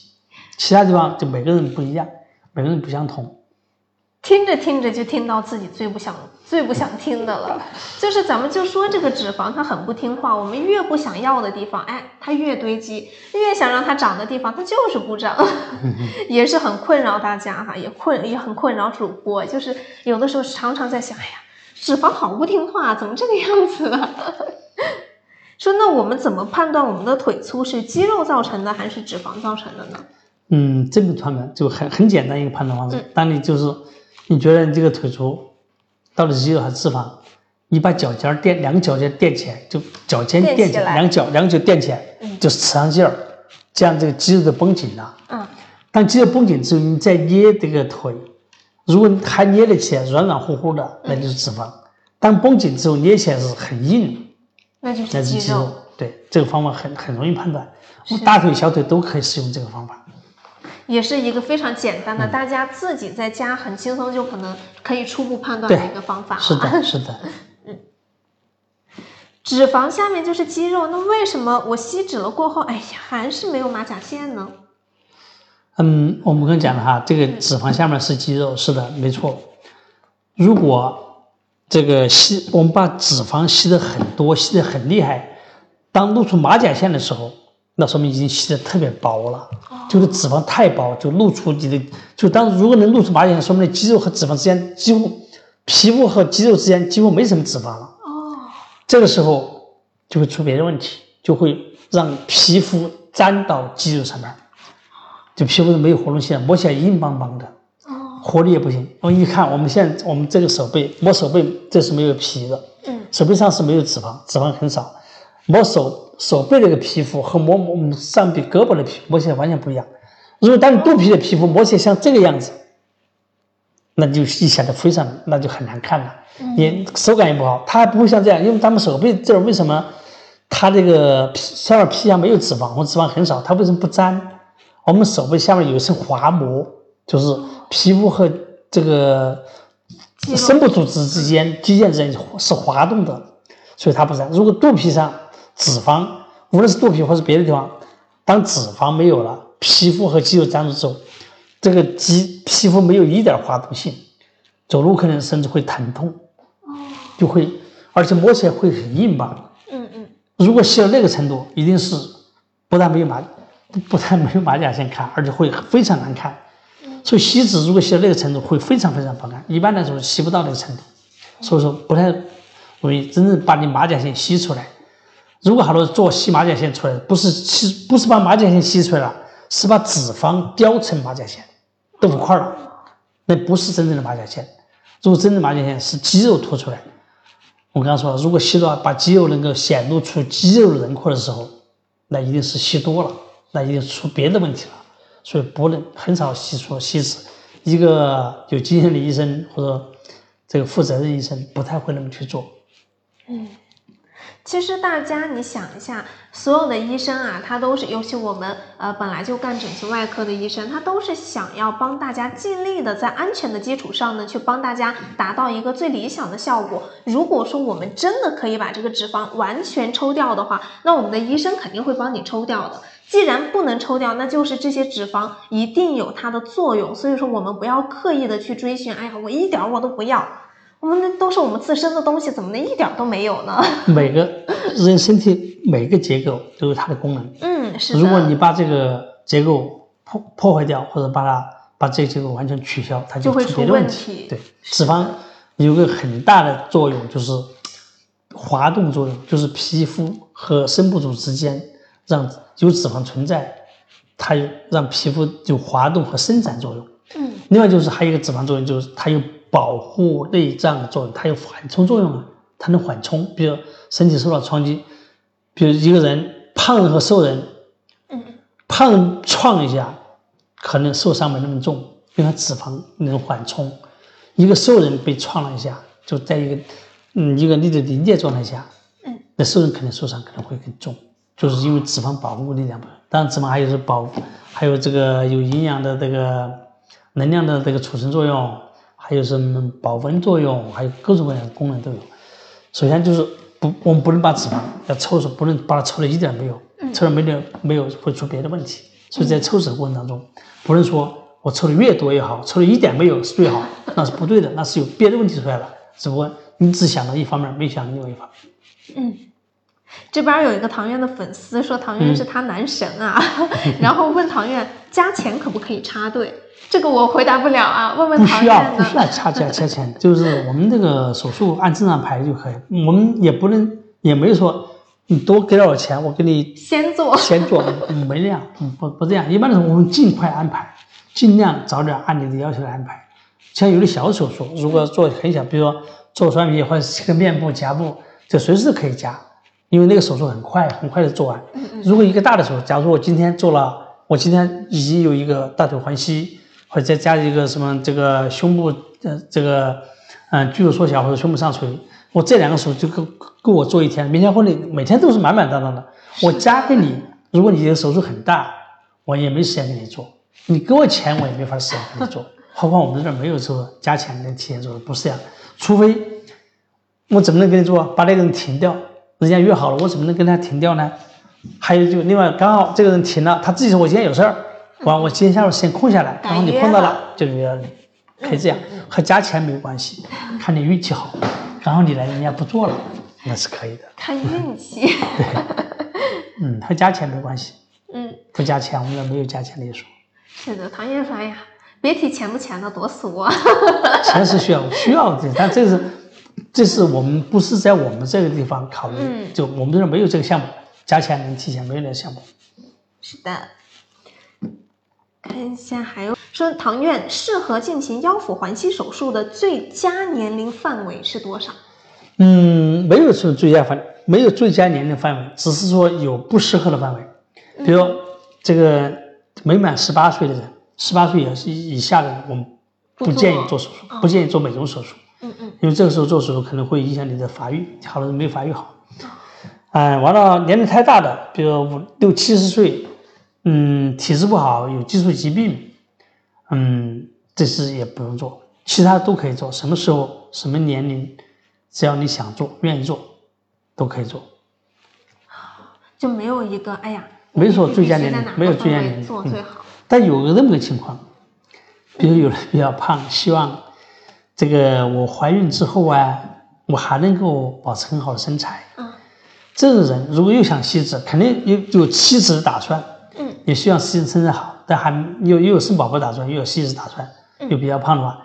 其他地方就每个人不一样，每个人不相同。听着听着就听到自己最不想、最不想听的了，就是咱们就说这个脂肪它很不听话，我们越不想要的地方，哎，它越堆积；越想让它长的地方，它就是不长，也是很困扰大家哈，也困也很困扰主播，就是有的时候常常在想，哎呀，脂肪好不听话，怎么这个样子啊？说那我们怎么判断我们的腿粗是肌肉造成的还是脂肪造成的呢？嗯，这个判断就很很简单一个判断方式。当你就是你觉得你这个腿粗，到底是肌肉还是脂肪？你把脚尖儿垫两个脚尖垫起来，就脚尖垫起来，起来两脚两个脚垫起来，就是使上劲儿，这样这个肌肉就绷紧了。嗯，当肌肉绷紧之后，你再捏这个腿，如果还捏得起来，软软乎乎的，那就是脂肪；当绷紧之后，捏起来是很硬，那就是肌肉。对，这个方法很很容易判断，我大腿、小腿都可以使用这个方法。也是一个非常简单的，嗯大家自己在家很轻松就可能可以初步判断的一个方法。是的，是的。嗯脂肪下面就是肌肉，那为什么我吸脂了过后，哎呀，还是没有马甲线呢？嗯，我们刚讲了哈，这个脂肪下面是肌肉，是的，没错。如果这个吸，我们把脂肪吸的很多，吸的很厉害，当露出马甲线的时候，那说明已经吸的特别薄了，就是脂肪太薄，就露出你的，就当如果能露出马甲线，说明肌肉和脂肪之间几乎，皮肤和肌肉之间几乎没什么脂肪了。哦，这个时候就会出别的问题，就会让皮肤粘到肌肉上面，就皮肤是没有活动性，摸起来硬邦邦的，哦，活力也不行。我一看，我们现在我们这个手背摸手背，这是没有皮的，嗯，手背上是没有脂肪，脂肪很少。摸手手背那个皮肤和摸摸上臂胳膊的皮摸起来完全不一样。如果当你肚皮的皮肤摸起来像这个样子，那就一显得非常，那就很难看了，也手感也不好。它还不会像这样，因为咱们手背这儿为什么它这个皮上面皮下没有脂肪或脂肪很少，它为什么不粘？我们手背下面有一层滑膜，就是皮肤和这个深部组织之间、肌腱之间是滑动的，所以它不粘。如果肚皮上脂肪，无论是肚皮或是别的地方，当脂肪没有了，皮肤和肌肉粘住之后，这个肌皮肤没有一点滑动性，走路可能甚至会疼痛，就会，而且摸起来会很硬吧。嗯嗯，如果细到那个程度，一定是不但没有马，不不但没有马甲线看，而且会非常难看。所以吸脂如果吸到那个程度，会非常非常不看。一般来说吸不到那个程度，所以说不太容易真正把你马甲线吸出来。如果好多做吸马甲线出来，不是吸，不是把马甲线吸出来了，是把脂肪雕成马甲线，豆腐块了，那不是真正的马甲线。如果真正马甲线是肌肉凸出来，我刚刚说了，如果吸到把肌肉能够显露出肌肉轮廓的时候，那一定是吸多了，那一定出别的问题了。所以不能很少吸出吸脂。一个有经验的医生或者这个负责任医生不太会那么去做。嗯其实大家你想一下，所有的医生啊，他都是，尤其我们呃本来就干整形外科的医生，他都是想要帮大家尽力的在安全的基础上呢，去帮大家达到一个最理想的效果。如果说我们真的可以把这个脂肪完全抽掉的话，那我们的医生肯定会帮你抽掉的。既然不能抽掉，那就是这些脂肪一定有它的作用。所以说，我们不要刻意的去追寻，哎呀，我一点儿我都不要。我们那都是我们自身的东西，怎么能一点儿都没有呢？每个人身体每个结构都有它的功能。嗯，是的。如果你把这个结构破破坏掉，或者把它把这个结构完全取消，它就会出问题对，脂肪有个很大的作用，就是滑动作用，就是皮肤和深部组织之间让有脂肪存在，它有让皮肤有滑动和伸展作用。嗯，另外就是还有一个脂肪作用，就是它有保护内脏的作用，它有缓冲作用啊。它能缓冲。比如身体受到冲击，比如一个人胖人和瘦人，嗯，胖人撞一下，可能受伤没那么重，因为他脂肪能缓冲；一个瘦人被撞了一下，就在一个嗯一个力的临界状态下，嗯，那瘦人可能受伤可能会更重，就是因为脂肪保护力量不当然脂肪还有是保，还有这个有营养的这个能量的这个储存作用，还有什么保温作用，还有各种各样的功能都有。首先就是不，我们不能把脂肪要抽出，不能把它抽的一点没有，抽的没点没有会出别的问题。所以在抽脂的过程当中，不能说我抽的越多越好，抽的一点没有是最好，那是不对的，那是有别的问题出来了。只不过你只想到一方面，没想到另外一方面。嗯。这边有一个唐苑的粉丝说唐苑是他男神啊，然后问唐苑加钱可不可以插队？这个我回答不了啊，问问唐苑不需要，不需要加加 加钱，就是我们这个手术按正常排就可以，我们也不能也没说你多给点我钱，我给你先做先做，没那样，不不这样，一般的时候我们尽快安排，尽量早点按你的要求来安排。像有的小手术，如果做很小，比如说做双眼皮或者切个面部、颊部，就随时可以加。因为那个手术很快，很快就做完。如果一个大的手术，假如我今天做了，我今天已经有一个大腿环吸，或者再加一个什么这个胸部呃这个嗯巨乳缩小或者胸部上垂，我这两个手术就够够我做一天。明天婚礼每天都是满满当当的。我加给你，如果你的手术很大，我也没时间给你做。你给我钱，我也没法时间给你做。何况我们这儿没有说加钱能提前做的，不是这样。除非我怎么能给你做？把那个人停掉。人家约好了，我怎么能跟他停掉呢？还有就另外刚好这个人停了，他自己说我今天有事儿，完我今天下午时间空下来，刚好你碰到了就约了，可以这样，和加钱没有关系，看你运气好，然后你来人家不做了，那是可以的。看运气。对嗯，和加钱没关系。嗯，不加钱，我们这没有加钱的一说。是的，唐燕说：“哎呀，别提钱不钱的，多俗啊。钱是需要需要的，但这是。这是我们不是在我们这个地方考虑，就我们这儿没有这个项目，加钱能提前没有那个项目。是的，看一下还有说唐院适合进行腰腹环吸手术的最佳年龄范围是多少？嗯，没有说最佳范，没有最佳年龄范围，只是说有不适合的范围。比如这个没满十八岁的人，十八岁以以下的人，我们不建议做手术，不建议做美容手术。嗯嗯，因为这个时候做手术可能会影响你的发育，好多人没有发育好。嗯，完了年龄太大的，比如五六七十岁，嗯，体质不好，有基础疾病，嗯，这是也不用做，其他都可以做。什么时候、什么年龄，只要你想做、愿意做，都可以做。就没有一个，哎呀，没说最佳年龄，没有最佳年龄做最好。但有个这么个情况，比如有人比较胖，希望。这个我怀孕之后啊，我还能够保持很好的身材。嗯，这种人如果又想吸脂，肯定有有吸脂的打算。嗯，也希望身身材好，但还又又有生宝宝打算，又有吸脂打算，又比较胖的话，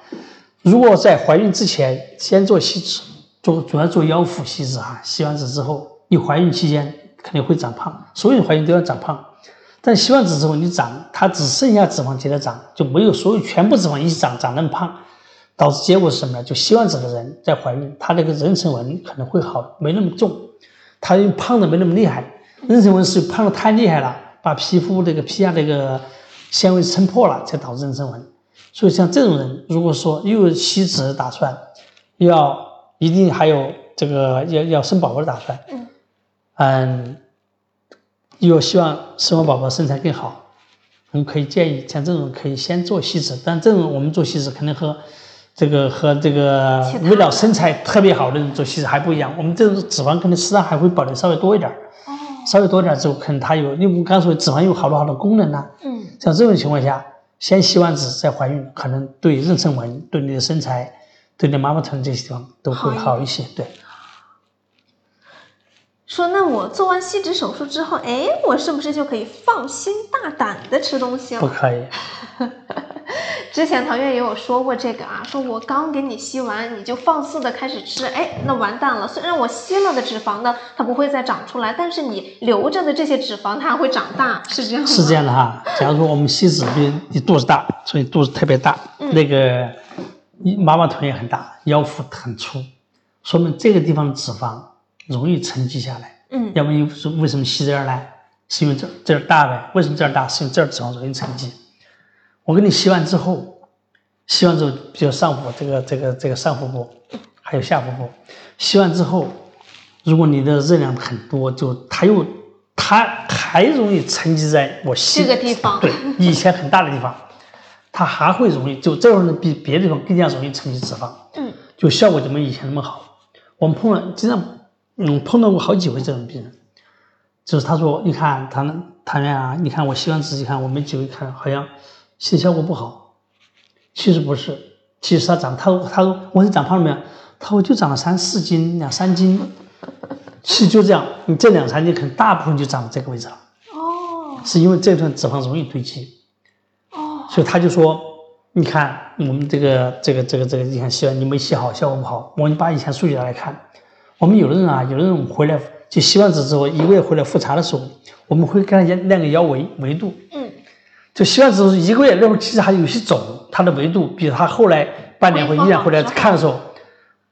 如果在怀孕之前先做吸脂，做主要做腰腹吸脂哈，吸完脂之后，你怀孕期间肯定会长胖，所有人怀孕都要长胖，但吸完脂之后你长，它只剩下脂肪接着长，就没有所有全部脂肪一起长，长那么胖。导致结果是什么呢？就希望这个人在怀孕，她那个妊娠纹可能会好，没那么重，她又胖的没那么厉害。妊娠纹是胖的太厉害了，把皮肤这个皮下这个纤维撑破了，才导致妊娠纹。所以像这种人，如果说又有吸脂的打算，又要一定还有这个要要生宝宝的打算，嗯，嗯，又希望生完宝宝身材更好，我们可以建议像这种可以先做吸脂，但这种我们做吸脂肯定和这个和这个为了身材特别好的人做其实还不一样，我们这种脂肪可能实际上还会保留稍微多一点儿，哦，稍微多点之后，可能它有，因为我们刚说脂肪有好多好多功能呢，嗯，像这种情况下，先吸完脂再怀孕，可能对妊娠纹、对你的身材、对你妈妈臀这些地方都会好一些，对。说那我做完吸脂手术之后，哎，我是不是就可以放心大胆的吃东西了？不可以。之前唐月也有说过这个啊，说我刚给你吸完，你就放肆的开始吃，哎，那完蛋了。虽然我吸了的脂肪呢，它不会再长出来，但是你留着的这些脂肪，它还会长大，是这样吗？是这样的哈。假如说我们吸脂，比如你肚子大，所以肚子特别大，那个妈妈臀也很大，腰腹很粗，说明这个地方的脂肪容易沉积下来。嗯，要么你说为什么吸这儿呢？是因为这这儿大呗？为什么这儿大？是因为这儿脂肪容易沉积。我给你吸完之后，吸完之后，比如上腹这个这个这个上腹部，还有下腹部，吸完之后，如果你的热量很多，就它又它还容易沉积在我吸这个地方，对，以前很大的地方，它还会容易就这会儿呢比别的地方更加容易沉积脂肪，嗯，就效果就没以前那么好。我们碰了经常嗯碰到过好几回这种病人，就是他说你看他他呀，你看我吸完脂，你看我们几回看好像吸效果不好，其实不是，其实他长他他说我是长胖了没有？他说就长了三四斤两三斤，其实就这样，你这两三斤可能大部分就长到这个位置了。哦是因为这段脂肪容易堆积，哦，所以他就说，你看我们这个这个这个这个，你看吸完你没吸好，效果不好。我们把以前数据拿来看，我们有的人啊，有的人回来就吸完脂之后，一个月回来复查的时候，我们会给他量个腰围维度，嗯，就吸完脂之后一个月，那会儿其实还有些肿，它的维度比他后来半年或一年回来看的时候，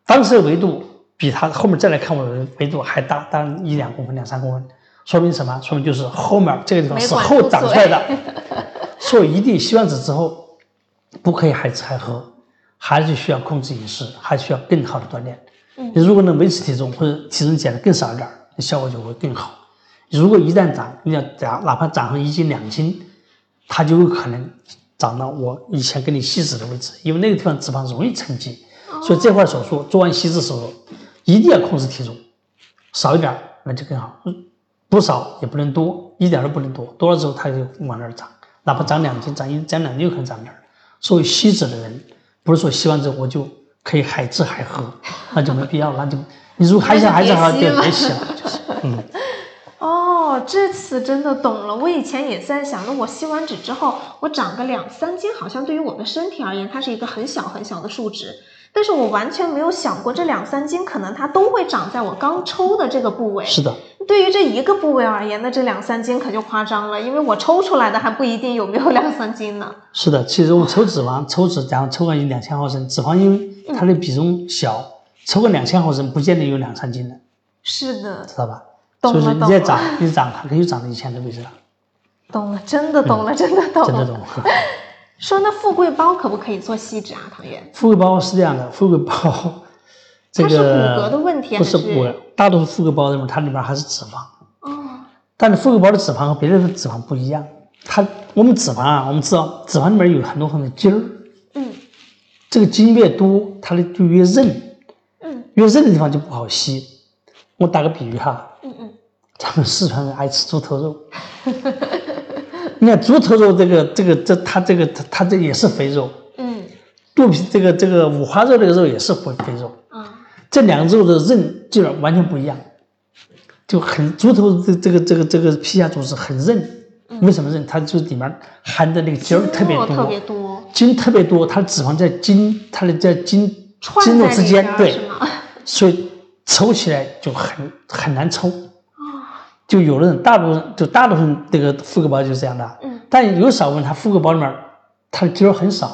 当时的维度比他后面再来看我的维度还大，大一两公分、两三公分，说明什么？说明就是后面这个地方是后长出来的，所以一定吸完脂之后不可以还吃还喝，还是需要控制饮食，还需要更好的锻炼。嗯你如果能维持体重或者体重减的更少一点，那效果就会更好。如果一旦长，你要长，哪怕长上一斤两斤，它就有可能长到我以前给你吸脂的位置，因为那个地方脂肪容易沉积，所以这块手术做完吸脂手术，一定要控制体重，少一点那就更好，不少也不能多，一点都不能多，多了之后它就往那儿长，哪怕长两斤、长一长两斤有可能长那儿。所以吸脂的人，不是说吸完之后我就可以海吃海喝，那就没必要，那就你如果还想还吃海喝，就别吸了，就是嗯。哦，这次真的懂了。我以前也在想，那我吸完脂之后，我长个两三斤，好像对于我的身体而言，它是一个很小很小的数值。但是我完全没有想过，这两三斤可能它都会长在我刚抽的这个部位。是的，对于这一个部位而言，那这两三斤可就夸张了，因为我抽出来的还不一定有没有两三斤呢。是的，其实我抽脂肪，抽脂，假如抽个两千毫升，脂肪因为它的比重小，抽个两千毫升不见得有两三斤的，是的，知道吧？懂了所以你懂了再长，你长，它可以长到以前的位置了，懂了，真的懂了，真的懂了。真的懂。说那富贵包可不可以做吸脂啊，唐源？富贵包是这样的，富贵包，这它是骨骼的问题不是还是骨骼，大多数富贵包里面它里面还是脂肪，哦，但是富贵包的脂肪和别的脂肪不一样，它我们脂肪啊，我们知道脂肪里面有很多很多筋儿，嗯这个筋越多，它的就越韧，嗯越韧的地方就不好吸。我打个比喻哈，嗯嗯，咱们四川人爱吃猪头肉，你看猪头肉这个这个这它这个它它这也是肥肉，嗯。肚皮这个这个五花肉这个肉也是肥肥肉，啊，这两个肉的韧劲儿完全不一样，就很猪头这这个这个这个皮下组织很韧，为什么韧？它就是里面含的那个筋儿特别多，筋特别多，筋特别多，它脂肪在筋它的在筋串筋肉之间对？所以抽起来就很很难抽。啊，就有的人，大部分就大部分这个富贵包就是这样的，嗯。但有少部分他富贵包里面他的筋儿很少，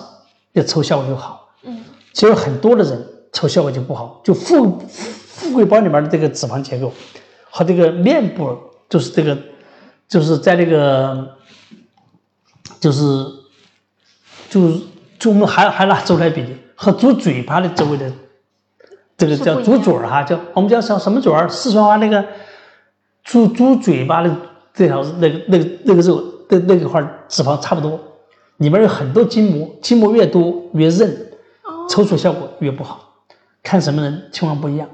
要抽效果就好。嗯。其实很多的人抽效果就不好，就富富贵包里面的这个脂肪结构和这个面部，就是这个就是在这个就是就是就我们还还拿猪来比，和猪嘴巴的周围的这个叫猪嘴儿哈，叫我们叫叫什么嘴儿？四川话那个猪猪嘴巴的这条那个那个那个肉那那个块儿脂肪差不多，里面有很多筋膜，筋膜越多越韧，哦抽搐效果越不好。看什么人情况不一样。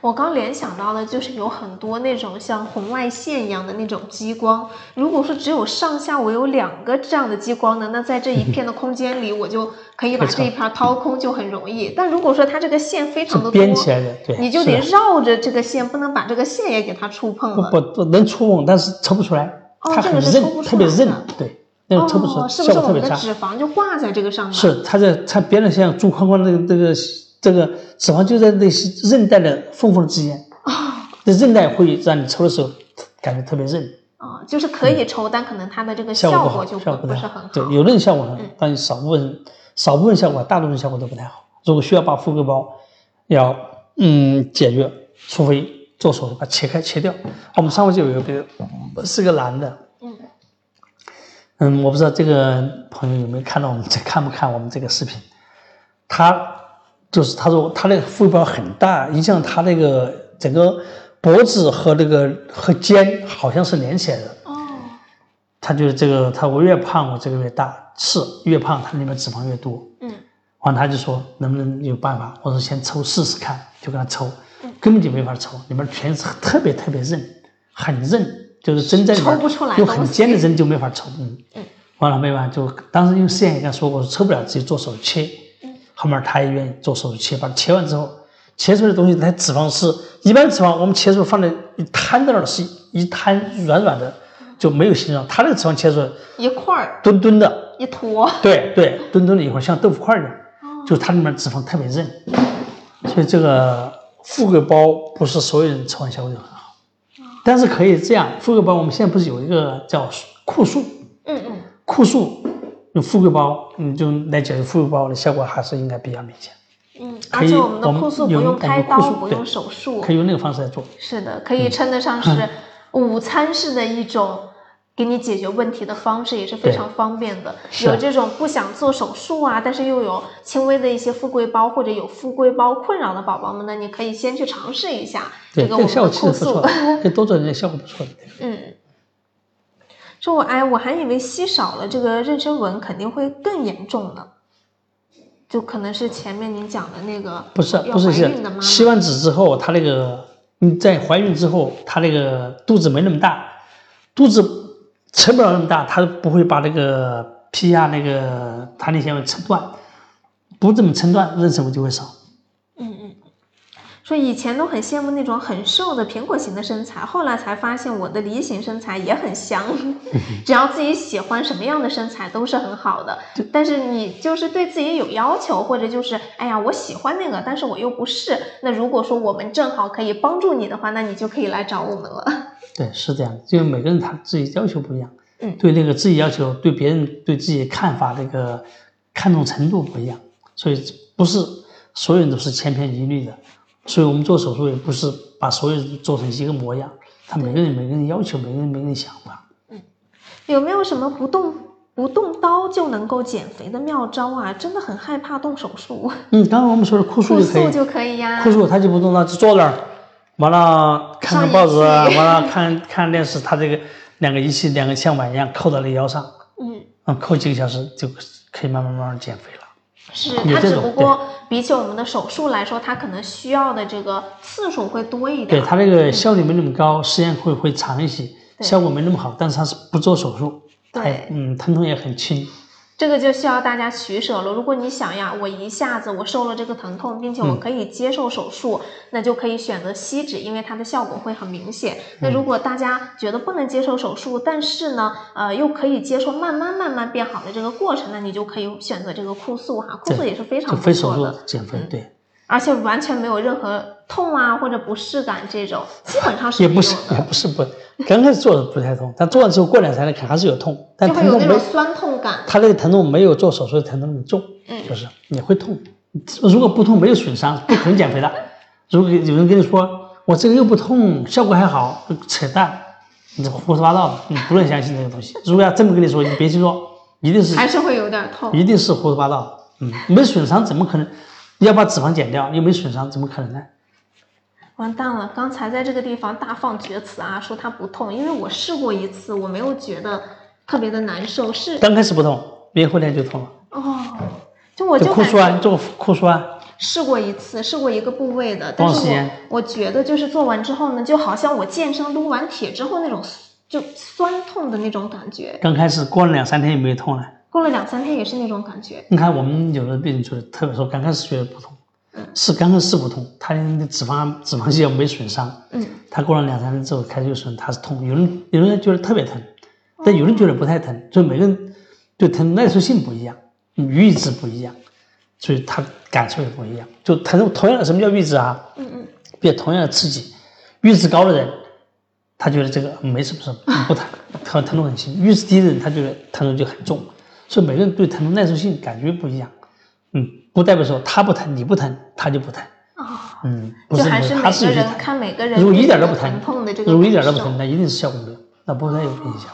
我刚联想到的就是有很多那种像红外线一样的那种激光。如果说只有上下我有两个这样的激光呢，那在这一片的空间里，我就可以把这一片掏空，就很容易。但如果说它这个线非常的多，编起来的，对，你就得绕着这个线，不能把这个线也给它触碰了。不不不能触碰，但是抽不出来，哦它很韧这个是抽不，出特别韧对，那种抽不出哦，来，是不是我们的效果特别差。脂肪就挂在这个上面？是，它在它编的像猪框框那个那个这个脂肪就在那些韧带的缝缝之间，啊这韧带会让你抽的时候感觉特别韧，啊，就是可以抽，但可能它的这个效果效果太不是很好。对，有的人效果很好嗯，但少部分人少部分效果，大部分效果都不太好。如果需要把富贵包，要嗯解决，除非做手术把切开切掉。我们上回就有一个病人，是个男的，嗯嗯，我不知道这个朋友有没有看到我们在看不看我们这个视频？他就是他说他那个腹包很大，影响他那个整个脖子和那个和肩好像是连起来的。哦，他就是这个，他我越胖我这个越大，是越胖它里面脂肪越多。嗯。完，他就说能不能有办法？我说先抽试试看，就给他抽，根本就没法抽，里面全是特别特别韧，很韧，就是针在里面用很尖的针就没法抽。嗯嗯，完了没完，就当时因为实验也跟他说过，抽不了直接做手术切。嗯，后面他也愿意做手术切，把它切完之后，切出来的东西，它脂肪是一般脂肪，我们切出来放在一摊在那儿是一摊软软的，就没有形状。他那个脂肪切出来一块儿。墩墩的，一坨。对对，墩墩的一块像豆腐块一样。就它里面脂肪特别韧，所以这个富贵包不是所有人吃完效果就很好，但是可以这样，富贵包我们现在不是有一个叫酷素，嗯嗯，酷素用富贵包，你就来解决富贵包的效果还是应该比较明显。嗯，而且我们的酷素不用开刀，不用手术，可以用那个方式来做。是的，可以称得上是午餐式的一种。给你解决问题的方式也是非常方便的。有这种不想做手术啊，但是又有轻微的一些富贵包或者有富贵包困扰的宝宝们呢，你可以先去尝试一下这个我们的酷素，可以多做点效果不错的。嗯，说我哎，我还以为吸少了这个妊娠纹肯定会更严重呢，就可能是前面您讲的那个不是不是是吸完脂之后，她那个你在怀孕之后，她那个肚子没那么大，肚子。撑不了那么大，她不会把那个皮下那个弹力纤维撑断，不这么撑断，妊娠纹就会少。说以前都很羡慕那种很瘦的苹果型的身材，后来才发现我的梨形身材也很香。只要自己喜欢什么样的身材都是很好的，但是你就是对自己有要求，或者就是哎呀我喜欢那个，但是我又不是。那如果说我们正好可以帮助你的话，那你就可以来找我们了。对，是这样，就每个人他自己要求不一样，嗯，对那个自己要求，对别人对自己看法那个看重程度不一样，所以不是所有人都是千篇一律的，所以我们做手术也不是把所有人做成一个模样，他每个人每个人要求，每个人每个人想法，嗯，有没有什么不动不动刀就能够减肥的妙招啊？真的很害怕动手术。嗯，刚刚我们说的酷素就可以就可以呀，酷素他就不动刀，就坐那儿。完了，看看报纸，完了看看电视，他这个两个仪器，两个像碗一样扣到那腰上，嗯，嗯，扣几个小时就可以慢慢慢慢减肥了。是，它只不过比起我们的手术来说，它可能需要的这个次数会多一点。对，它那个效率没那么高，时间会会长一些，效果没那么好，但是它是不做手术，对，嗯，疼痛也很轻。这个就需要大家取舍了。如果你想呀，我一下子我受了这个疼痛，并且我可以接受手术，那就可以选择吸脂，因为它的效果会很明显。那如果大家觉得不能接受手术，但是呢，呃，又可以接受慢慢慢慢变好的这个过程，那你就可以选择这个酷素哈，酷素也是非常不错的减肥，对。而且完全没有任何痛啊或者不适感，这种基本上是也不是也不是不，刚开始做的不太痛，但做完之后过两三天看还是有痛，但疼痛没酸痛感。他那个疼痛没有做手术的疼痛那么重，嗯，就是你会痛。如果不痛没有损伤，不可能减肥的。如果有人跟你说我这个又不痛，效果还好，扯淡，你胡说八道的，你不能相信这个东西。如果要这么跟你说，你别去做，一定是还是会有点痛，一定是胡说八道。嗯，没损伤怎么可能？要把脂肪减掉，又没损伤，怎么可能呢？完蛋了！刚才在这个地方大放厥词啊，说它不痛，因为我试过一次，我没有觉得特别的难受。是刚开始不痛，别后天就痛了。哦，就我就酷素啊，做酷素啊。试过一次，试过一个部位的，但是我我觉得就是做完之后呢，就好像我健身撸完铁之后那种就酸痛的那种感觉。刚开始过了两三天也没痛了。过了两三天也是那种感觉。你看我们有的病人就是，特别说刚开始觉得不痛，嗯，是刚开始不痛，他的脂肪脂肪细胞没损伤，嗯，他过了两三天之后开始就损，他是痛。有人有人觉得特别疼，但有人觉得不太疼，所以每个人对疼耐受性不一样，阈值不一样，所以他感受也不一样。就疼同样的什么叫阈值啊？嗯嗯，比如同样的刺激，阈值高的人，他觉得这个没什么事，不疼，疼疼痛很轻；阈值低的人，他觉得疼痛就很重。所以每个人对疼痛耐受性感觉不一样，嗯，不代表说他不疼你不疼他就不疼，啊，嗯，就不是还是每个人看每个人如果一点都不疼疼痛的这个如果一点都不疼，那一定是效果没有，那不会有影响。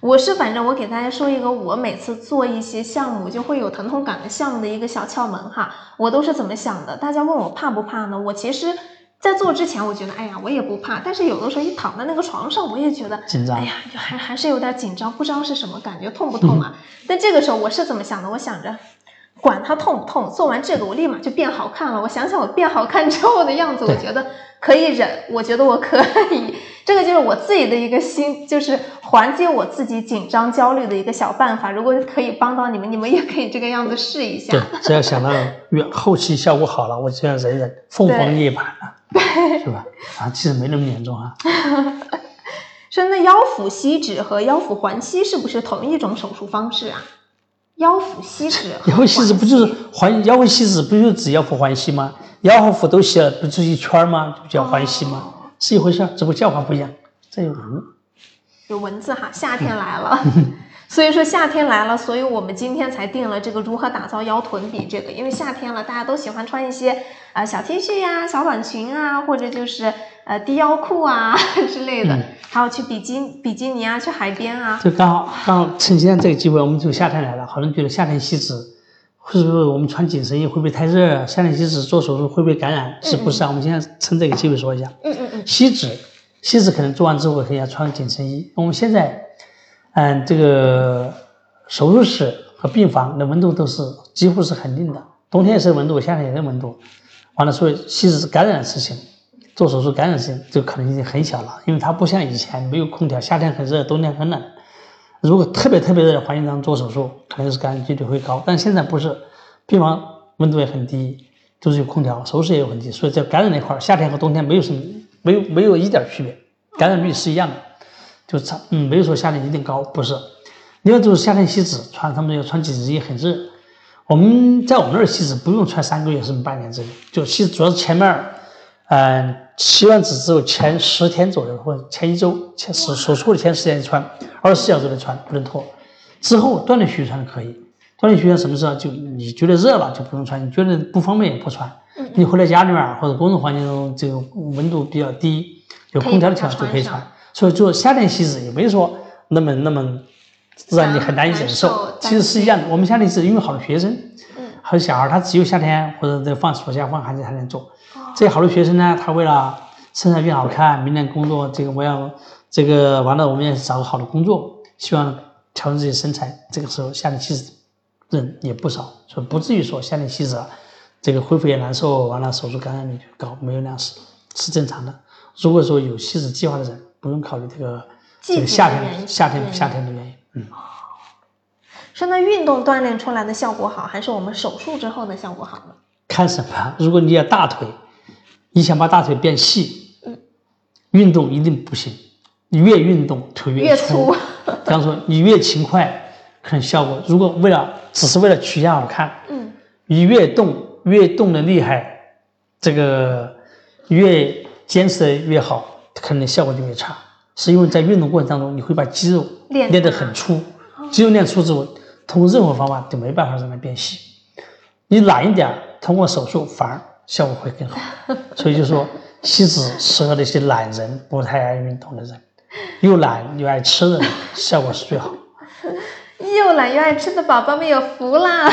我是反正我给大家说一个，我每次做一些项目就会有疼痛感的项目的一个小窍门哈，我都是怎么想的？大家问我怕不怕呢？我其实，在做之前我觉得，哎呀，我也不怕，但是有的时候一躺在那个床上，我也觉得紧张哎呀，就还还是有点紧张，不知道是什么感觉，痛不痛啊？但这个时候我是怎么想的？我想着。管它痛不痛，做完这个我立马就变好看了。我想想我变好看之后的样子，我觉得可以忍，我觉得我可以。这个就是我自己的一个心，就是缓解我自己紧张焦虑的一个小办法。如果可以帮到你们，你们也可以这个样子试一下。对，只要想到远后期效果好了，我就要忍忍，凤凰涅槃了，对，是吧？啊，其实没那么严重啊。说那腰腹吸脂和腰腹环吸是不是同一种手术方式啊？腰腹吸脂，腰腹吸脂不就是环腰腹吸脂不就是指腰腹环吸吗？腰和腹都吸了，不就是一圈吗？不叫环吸吗？是一回事，只不过叫法不一样。这有文，有文字哈，夏天来了，所以说夏天来了，所以我们今天才定了这个如何打造腰臀比这个，因为夏天了，大家都喜欢穿一些啊、呃、小 T 恤呀、小短裙啊，或者就是呃低腰裤啊 之类的，嗯还有去比基比基尼啊，去海边啊，就刚好刚好趁现在这个机会，我们就夏天来了，好多人觉得夏天吸脂，是不是我们穿紧身衣会不会太热？夏天吸脂做手术会不会感染？是不是啊？我们现在趁这个机会说一下。嗯嗯嗯，吸脂，吸脂可能做完之后可以要穿紧身衣。我们现在，嗯，这个手术室和病房的温度都是几乎是恒定的，冬天也是温度，夏天也是温度。完了，所以吸脂感染的事情，做手术感染的事情就可能性很小了，因为它不像以前没有空调，夏天很热，冬天很冷。如果特别特别热的环境当中做手术，可能是感染几率会高。但现在不是，病房温度也很低，都是有空调，手术也有很低，所以在感染那块儿，夏天和冬天没有什么，没有没有一点区别，感染率是一样的，就差嗯没有说夏天一定高，不是。另外就是夏天吸脂，穿他们要穿紧身衣很热，我们在我们那儿吸脂不用穿三个月甚至半年之内，就吸主要是前面，嗯、吸完脂之后前十天左右或者前一周前手手术的前十天穿，二十四小时内穿不能脱，之后断断续续穿可以。断断续续什么时候就你觉得热了就不用穿，你觉得不方便也不穿。你回到家里面或者工作环境中，这个温度比较低，有空调的情况下就可以穿。所以做夏天吸脂也没说那么那么让你很难以忍受，其实是一样的。我们夏天是因为好多学生，嗯，还有小孩，他只有夏天或者在放暑假放寒假才能做。这好多学生呢，他为了身材变好看，明年工作这个我要这个完了，我们也找个好的工作，希望调整自己身材。这个时候夏天吸脂人也不少，所以不至于说夏天吸脂，这个恢复也难受，完了手术感染率就高，没有那样是正常的。如果说有吸脂计划的人，不用考虑这个这个夏天夏天夏天的原因，嗯。说那运动锻炼出来的效果好，还是我们手术之后的效果好呢？看什么？如果你要大腿，你想把大腿变细，嗯运动一定不行。你越运动腿越粗。粗 比方说你越勤快，可能效果。如果为了只是为了曲线好看，嗯，你越动越动的厉害，这个越坚持的越好，可能效果就越差。是因为在运动过程当中，你会把肌肉练练得很粗，肌肉练粗之后，通过任何方法都没办法让它变细。你懒一点，通过手术反而效果会更好。所以就说西子适合那些懒人，不太爱运动的人，又懒 又爱吃的人，效果是最好。又懒又爱吃的宝宝们有福啦！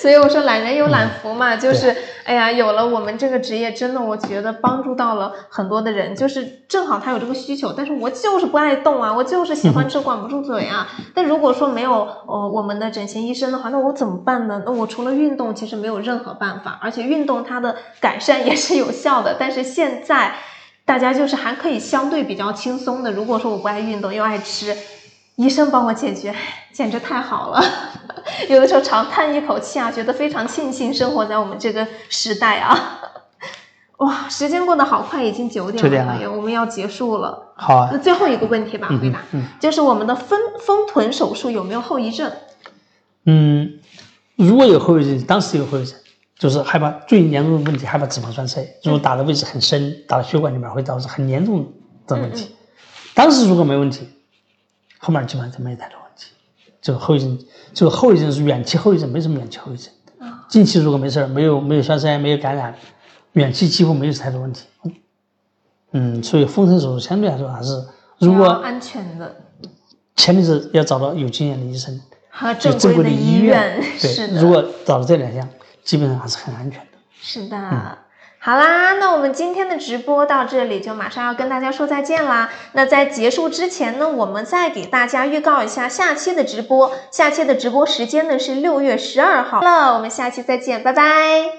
所以我说懒人有懒福嘛，就是哎呀，有了我们这个职业，真的我觉得帮助到了很多的人，就是正好他有这个需求，但是我就是不爱动啊，我就是喜欢吃管不住嘴啊。但如果说没有呃我们的整形医生的话，那我怎么办呢？那我除了运动，其实没有任何办法，而且运动它的改善也是有效的，但是现在。大家就是还可以相对比较轻松的。如果说我不爱运动又爱吃，医生帮我解决，简直太好了。有的时候长叹一口气啊，觉得非常庆幸生活在我们这个时代啊。哇，时间过得好快，已经九点9点了了，我们要结束了。好啊那，最后一个问题吧，嗯回答，嗯就是我们的丰丰臀手术有没有后遗症？嗯，如果有后遗症，当时有后遗症，就是害怕最严重的问题，害怕脂肪栓塞。如果打的位置很深，打到血管里面，会导致很严重的问题。当时如果没问题，后面基本上就没太多问题。这个后遗症，这个后遗症是远期后遗症，没什么远期后遗症。近期如果没事儿，没有没有消灾，没有感染，远期几乎没有太多问题。嗯，所以封城手术相对来说还是如果安全的，前提是要找到有经验的医生，和正规的医院。对，如果找到这两项，基本上还是很安全的。是的。好啦，那我们今天的直播到这里就马上要跟大家说再见啦。那在结束之前呢，我们再给大家预告一下下期的直播。下期的直播时间呢是六月十二号了，我们下期再见，拜拜。